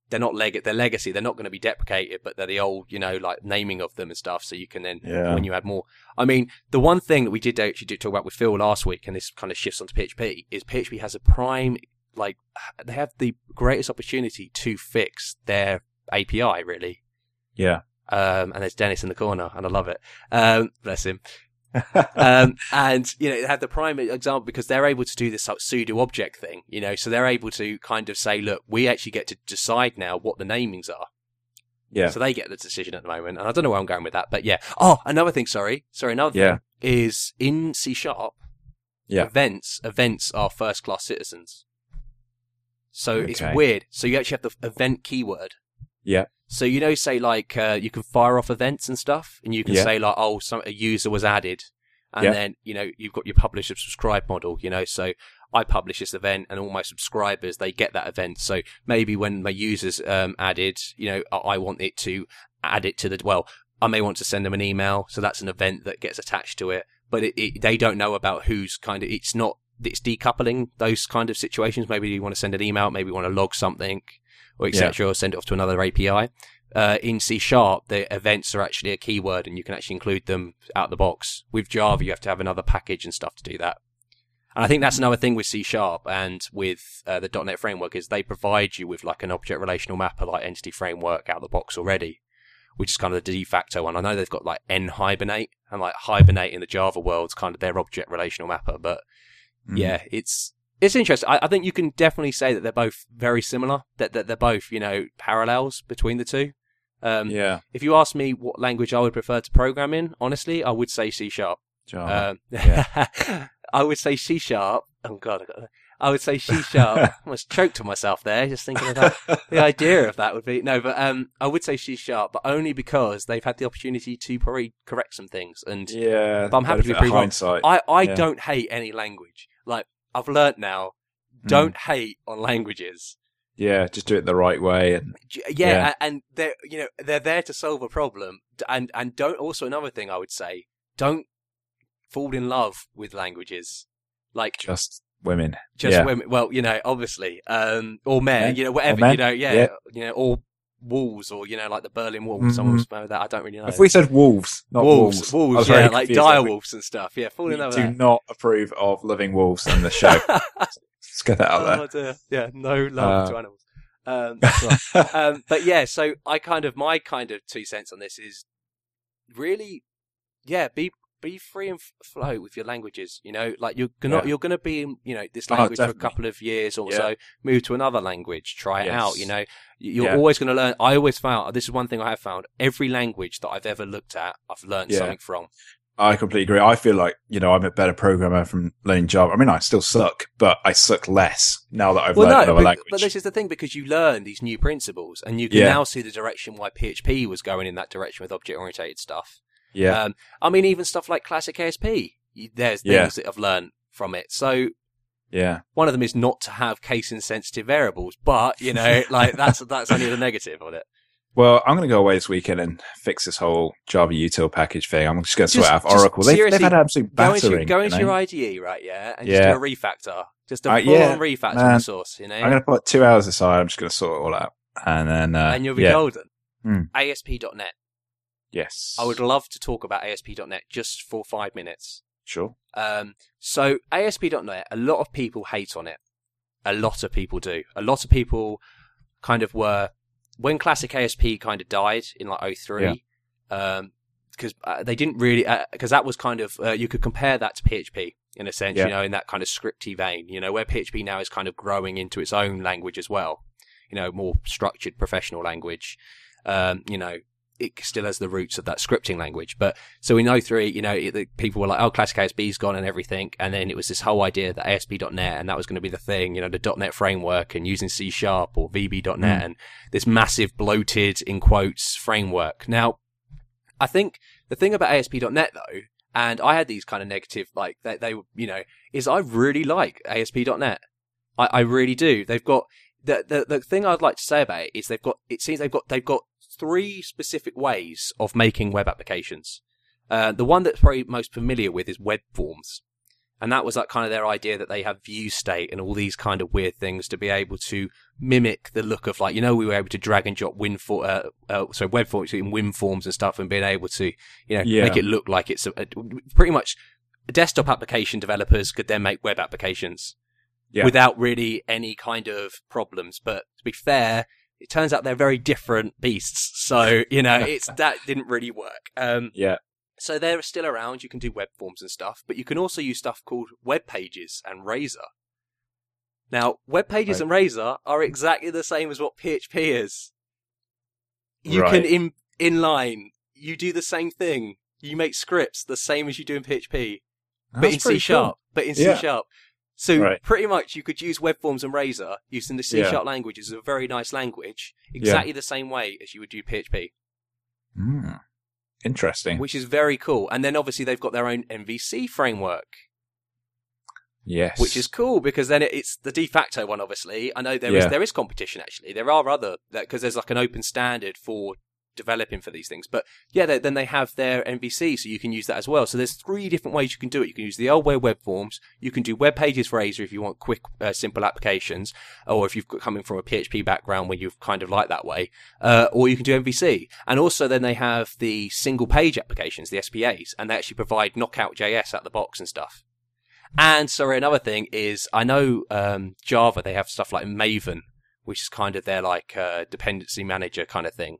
they're not leg they're legacy. They're not going to be deprecated, but they're the old, you know, like naming of them and stuff. So you can then Yeah. when you add more. I mean, the one thing that we did actually did talk about with Phil last week, and this kind of shifts onto PHP, is PHP has a prime like they have the greatest opportunity to fix their API really. yeah. Um, and there's Dennis in the corner, and I love it. Um, bless him. Um, and you know, they have the prime example because they're able to do this like, pseudo object thing. You know, so they're able to kind of say, look, we actually get to decide now what the namings are. Yeah. So they get the decision at the moment, and I don't know where I'm going with that, but yeah. Oh, another thing. Sorry, sorry. Another Yeah. thing is in C sharp. Yeah. Events, events are first class citizens. So it's weird. So you actually have the event keyword. Yeah. So you know, say like uh, you can fire off events and stuff, and you can Yeah. say like, oh, some a user was added, and Yeah. then you know you've got your publish and subscribe model. You know, so I publish this event, and all my subscribers they get that event. So maybe when my users um, added, you know, I- I want it to add it to the well. I may want to send them an email, so that's an event that gets attached to it. But it, it, they don't know about who's kind of. It's not. It's decoupling those kind of situations. Maybe you want to send an email. Maybe you want to log something, or etc. Or send it off to another API. Uh, in C sharp, the events are actually a keyword, and you can actually include them out of the box. With Java, you have to have another package and stuff to do that. And I think that's another thing with C sharp and with uh, the .NET framework is they provide you with like an object relational mapper like Entity Framework out of the box already, which is kind of the de facto one. I know they've got like NHibernate and like Hibernate in the Java world's kind of their object relational mapper, but Mm. yeah, it's it's interesting. I, I think you can definitely say that they're both very similar. That, that they're both you know parallels between the two. Um, Yeah. If you ask me what language I would prefer to program in, honestly, I would say C sharp. Um, yeah. I would say C sharp. Oh god, I, got, I would say C sharp. I almost choked on myself there just thinking of that. the idea of that would be no, but um, I would say C sharp, but only because they've had the opportunity to probably correct some things. And yeah. But I'm happy to be benefit of proved wrong. hindsight. I, I Yeah. don't hate any language. Like I've learnt now, don't hate on languages. yeah, just do it the right way. And Yeah, Yeah. and they're you know they're there to solve a problem, and and don't also another thing I would say don't fall in love with languages, like just women. just yeah. women. Well, you know, obviously, um, or men, Men. you know, whatever, you know, yeah, Yeah. you know, or walls, or you know, like the Berlin Wall. Mhm. Someone was that. I don't really know. If we said wolves, not wolves, wolves, wolves, yeah, like dire wolves and stuff. Yeah, fall We in love do not approve of living wolves on the show. Let's get that out there. oh dear, yeah, no love Uh, to animals. Um, right. um, but yeah, so I kind of my kind of two cents on this is really, yeah, be be free and flow with your languages. You know, like you're gonna Yeah. you're gonna be in you know this Oh, language for a couple of years or Yeah. so. Move to another language, try it Yes. out. You know, you're Yeah. always going to learn. I always found this is one thing I have found. Every language that I've ever looked at, I've learned something from. I completely agree. I feel like, you know, I'm a better programmer from learning Java. I mean, I still suck, but I suck less now that I've Well, learned no, another but, language. but this is the thing because you learn these new principles, and you can Yeah. now see the direction why PHP was going in that direction with object-oriented stuff. Yeah. Um, I mean, even stuff like classic ASP, there's things Yeah. that I've learned from it. So yeah. one of them is not to have case-insensitive variables, but you know, like that's that's only the negative on it. Well, I'm going to go away this weekend and fix this whole Java util package thing. I'm just going to sort out Oracle. They've, they've had absolute Go battering. into, go you into know? your IDE, right? Yeah, and Yeah. just do a refactor, just a Uh, full yeah, on refactor man. the source. You know, I'm going to put two hours aside. I'm just going to sort it all out, and then uh, and you'll be yeah, golden. Hmm. ASP.NET. yes, I would love to talk about ASP.NET just for five minutes. sure. Um, so ASP.NET, a lot of people hate on it. A lot of people do. A lot of people kind of were when classic ASP kind of died in like 03, um, because uh, they didn't really because that was kind of uh, you could compare that to PHP in a sense, Yeah. you know, in that kind of scripty vein, you know, where PHP now is kind of growing into its own language as well, you know, more structured professional language. Um, you know, it still has the roots of that scripting language, but so in 03, you know, it, the people were like, oh, classic ASP's gone and everything. And then it was this whole idea that ASP.NET and that was going to be the thing, you know, the .NET framework and using C sharp or VB.NET Mm. and this massive bloated, in quotes, framework. Now, I think the thing about ASP.NET though, and I had these kind of negative, like they, they, you know, is I really like ASP.NET. I, I really do. They've got the, the the thing I'd like to say about it is they've got it seems they've got they've got three specific ways of making web applications. Uh, the one that's probably most familiar with is web forms. And that was like kind of their idea that they have view state and all these kind of weird things to be able to mimic the look of like, you know, we were able to drag and drop win for, uh, uh, so web forms in win forms and stuff and being able to, you know, Yeah. make it look like it's a, a, pretty much desktop application developers could then make web applications Yeah. without really any kind of problems. But to be fair, it turns out they're very different beasts. So, you know, it's, that didn't really work. Um, Yeah, so they're still around. You can do web forms and stuff, but you can also use stuff called web pages and Razor. Now, web pages Right. and Razor are exactly the same as what PHP is. You Right. can in inline. You do the same thing. You make scripts the same as you do in PHP, but in C sharp. cool. But in Yeah. C sharp. So Right. pretty much you could use web forms and Razor using the C Yeah. sharp language. It's a very nice language, exactly the same way as you would do PHP. Mm. Interesting. which is very cool. And then obviously they've got their own MVC framework, yes, which is cool because then it's the de facto one. Obviously, I know there is Yeah. there is competition actually. There are other because there's like an open standard for developing for these things. But yeah, they, then they have their MVC, so you can use that as well. So there's three different ways you can do it. You can use the old way web forms. You can do web pages for Azure if you want quick, uh, simple applications, or if you've coming from a PHP background where you've kind of like that way, uh, or you can do MVC. And also then they have the single page applications, the SPAs, and they actually provide Knockout JS out the box and stuff. And sorry, another thing is I know um, Java they have stuff like Maven, which is kind of their like uh, dependency manager kind of thing,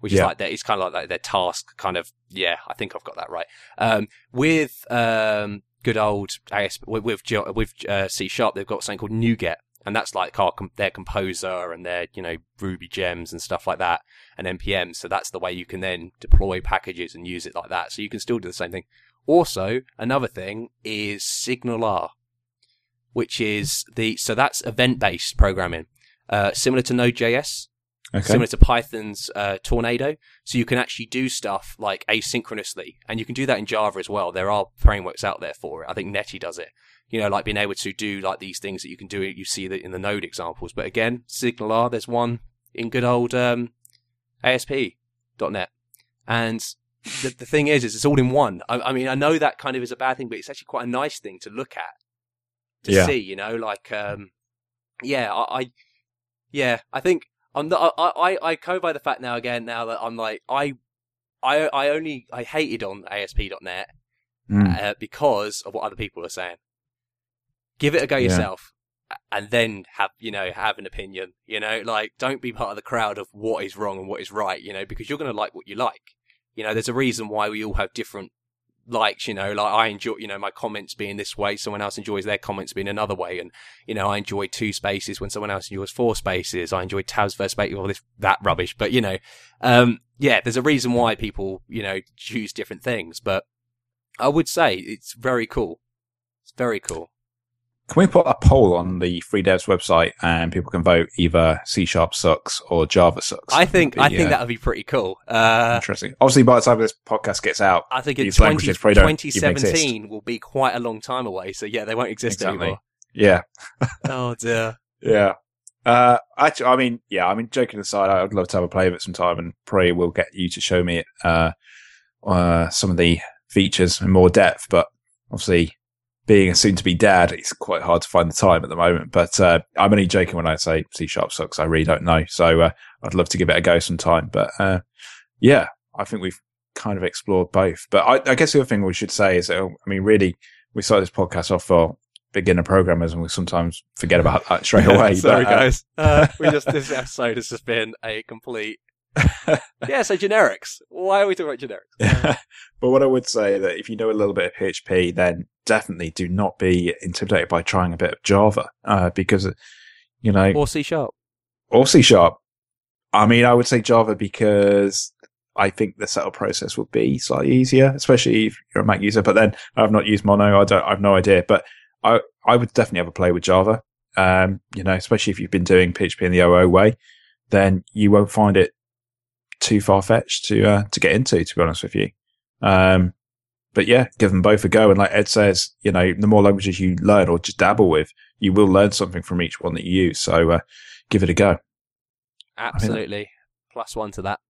which is like their, it's kind of like, their task kind of. Yeah, I think I've got that right. Um, with um, good old AS with with, with uh, C sharp, they've got something called NuGet, and that's like our their composer and their you know Ruby gems and stuff like that, and npm. So that's the way you can then deploy packages and use it like that. So you can still do the same thing. Also, another thing is SignalR, which is the so that's event-based programming, uh, similar to Node.js, okay. similar to Python's uh, Tornado. So you can actually do stuff like asynchronously, and you can do that in Java as well. There are frameworks out there for it. I think Netty does it. You know, like being able to do like these things that you can do. You see that in the Node examples. But again, SignalR, there's one in good old um, ASP.NET, and the, the thing is, is it's all in one. I, I mean, I know that kind of is a bad thing, but it's actually quite a nice thing to look at, to Yeah. see. You know, like um, yeah, I, I yeah, I think I'm not, I, I I go by the fact now again now that I'm like I I I only I hated on ASP.NET Mm. uh, because of what other people are saying. Give it a go Yeah. yourself, and then have you know have an opinion. You know, like don't be part of the crowd of what is wrong and what is right. You know, because you're going to like what you like. You know, there's a reason why we all have different likes. You know, like I enjoy you know my comments being this way, someone else enjoys their comments being another way, and you know I enjoy two spaces when someone else enjoys four spaces. I enjoy tabs versus space, all this that rubbish. But you know, um, yeah, there's a reason why people you know choose different things, but. I would say it's very cool. It's very cool. Can we put a poll on the Three Devs website and people can vote either C Sharp sucks or Java sucks? I think That'd I be, think uh, that would be pretty cool. Uh, interesting. Obviously, by the time this podcast gets out, I think in These 20, languages probably don't even 2017 will be quite a long time away. So yeah, they won't exist Exactly. anymore. yeah, Oh dear. yeah. Uh, actually, I mean, yeah, I mean, joking aside, I'd love to have a play of it sometime, and probably we'll get you to show me uh, uh, some of the features in more depth. But obviously, being a soon-to-be dad, it's quite hard to find the time at the moment. But uh, I'm only joking when I say C sharp sucks. I really don't know, so uh, I'd love to give it a go sometime. But uh, yeah, I think we've kind of explored both. But I, I guess the other thing we should say is, that, I mean, really, we started this podcast off for beginner programmers, and we sometimes forget about that straight away. Sorry, but, uh, guys. Uh, we just this episode has just been a complete. yeah, so generics. Why are we talking about generics? but what I would say that if you know a little bit of PHP, then definitely do not be intimidated by trying a bit of Java, uh, because you know, Or C sharp. or C sharp. I mean, I would say Java because I think the setup process would be slightly easier, especially if you're a Mac user. But then I've not used Mono. I don't. I've no idea. But I I would definitely have a play with Java. Um, you know, especially if you've been doing PHP in the OO way, then you won't find it too far fetched to uh, to get into. To be honest with you. Um, but yeah, give them both a go. And like Edd says, you know, the more languages you learn or just dabble with, you will learn something from each one that you use. So uh, give it a go. Absolutely. Plus one to that.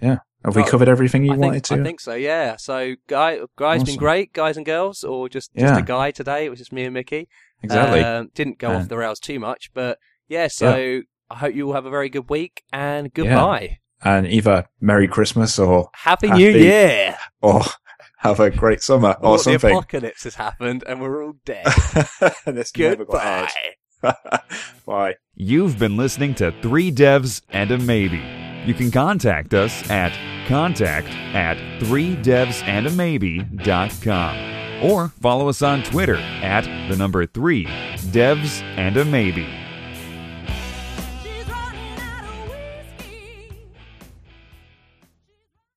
Yeah. Have we Oh, covered everything you I wanted think, to? I think so, yeah. So, guy, guys, been great, guys and girls, or just, just Yeah. a guy today. It was just me and Mickey. exactly. Um, didn't go Yeah. off the rails too much, but yeah. So, I hope you all have a very good week and Yeah. goodbye. and either Merry Christmas or Happy, Happy- New Year! or have a great summer or something. the apocalypse has happened and we're all dead. this never got goodbye. aired. Bye. You've been listening to Three Devs and a Maybe. You can contact us at contact at 3devsandamaybe.com or follow us on Twitter at the number 3 devs and a maybe.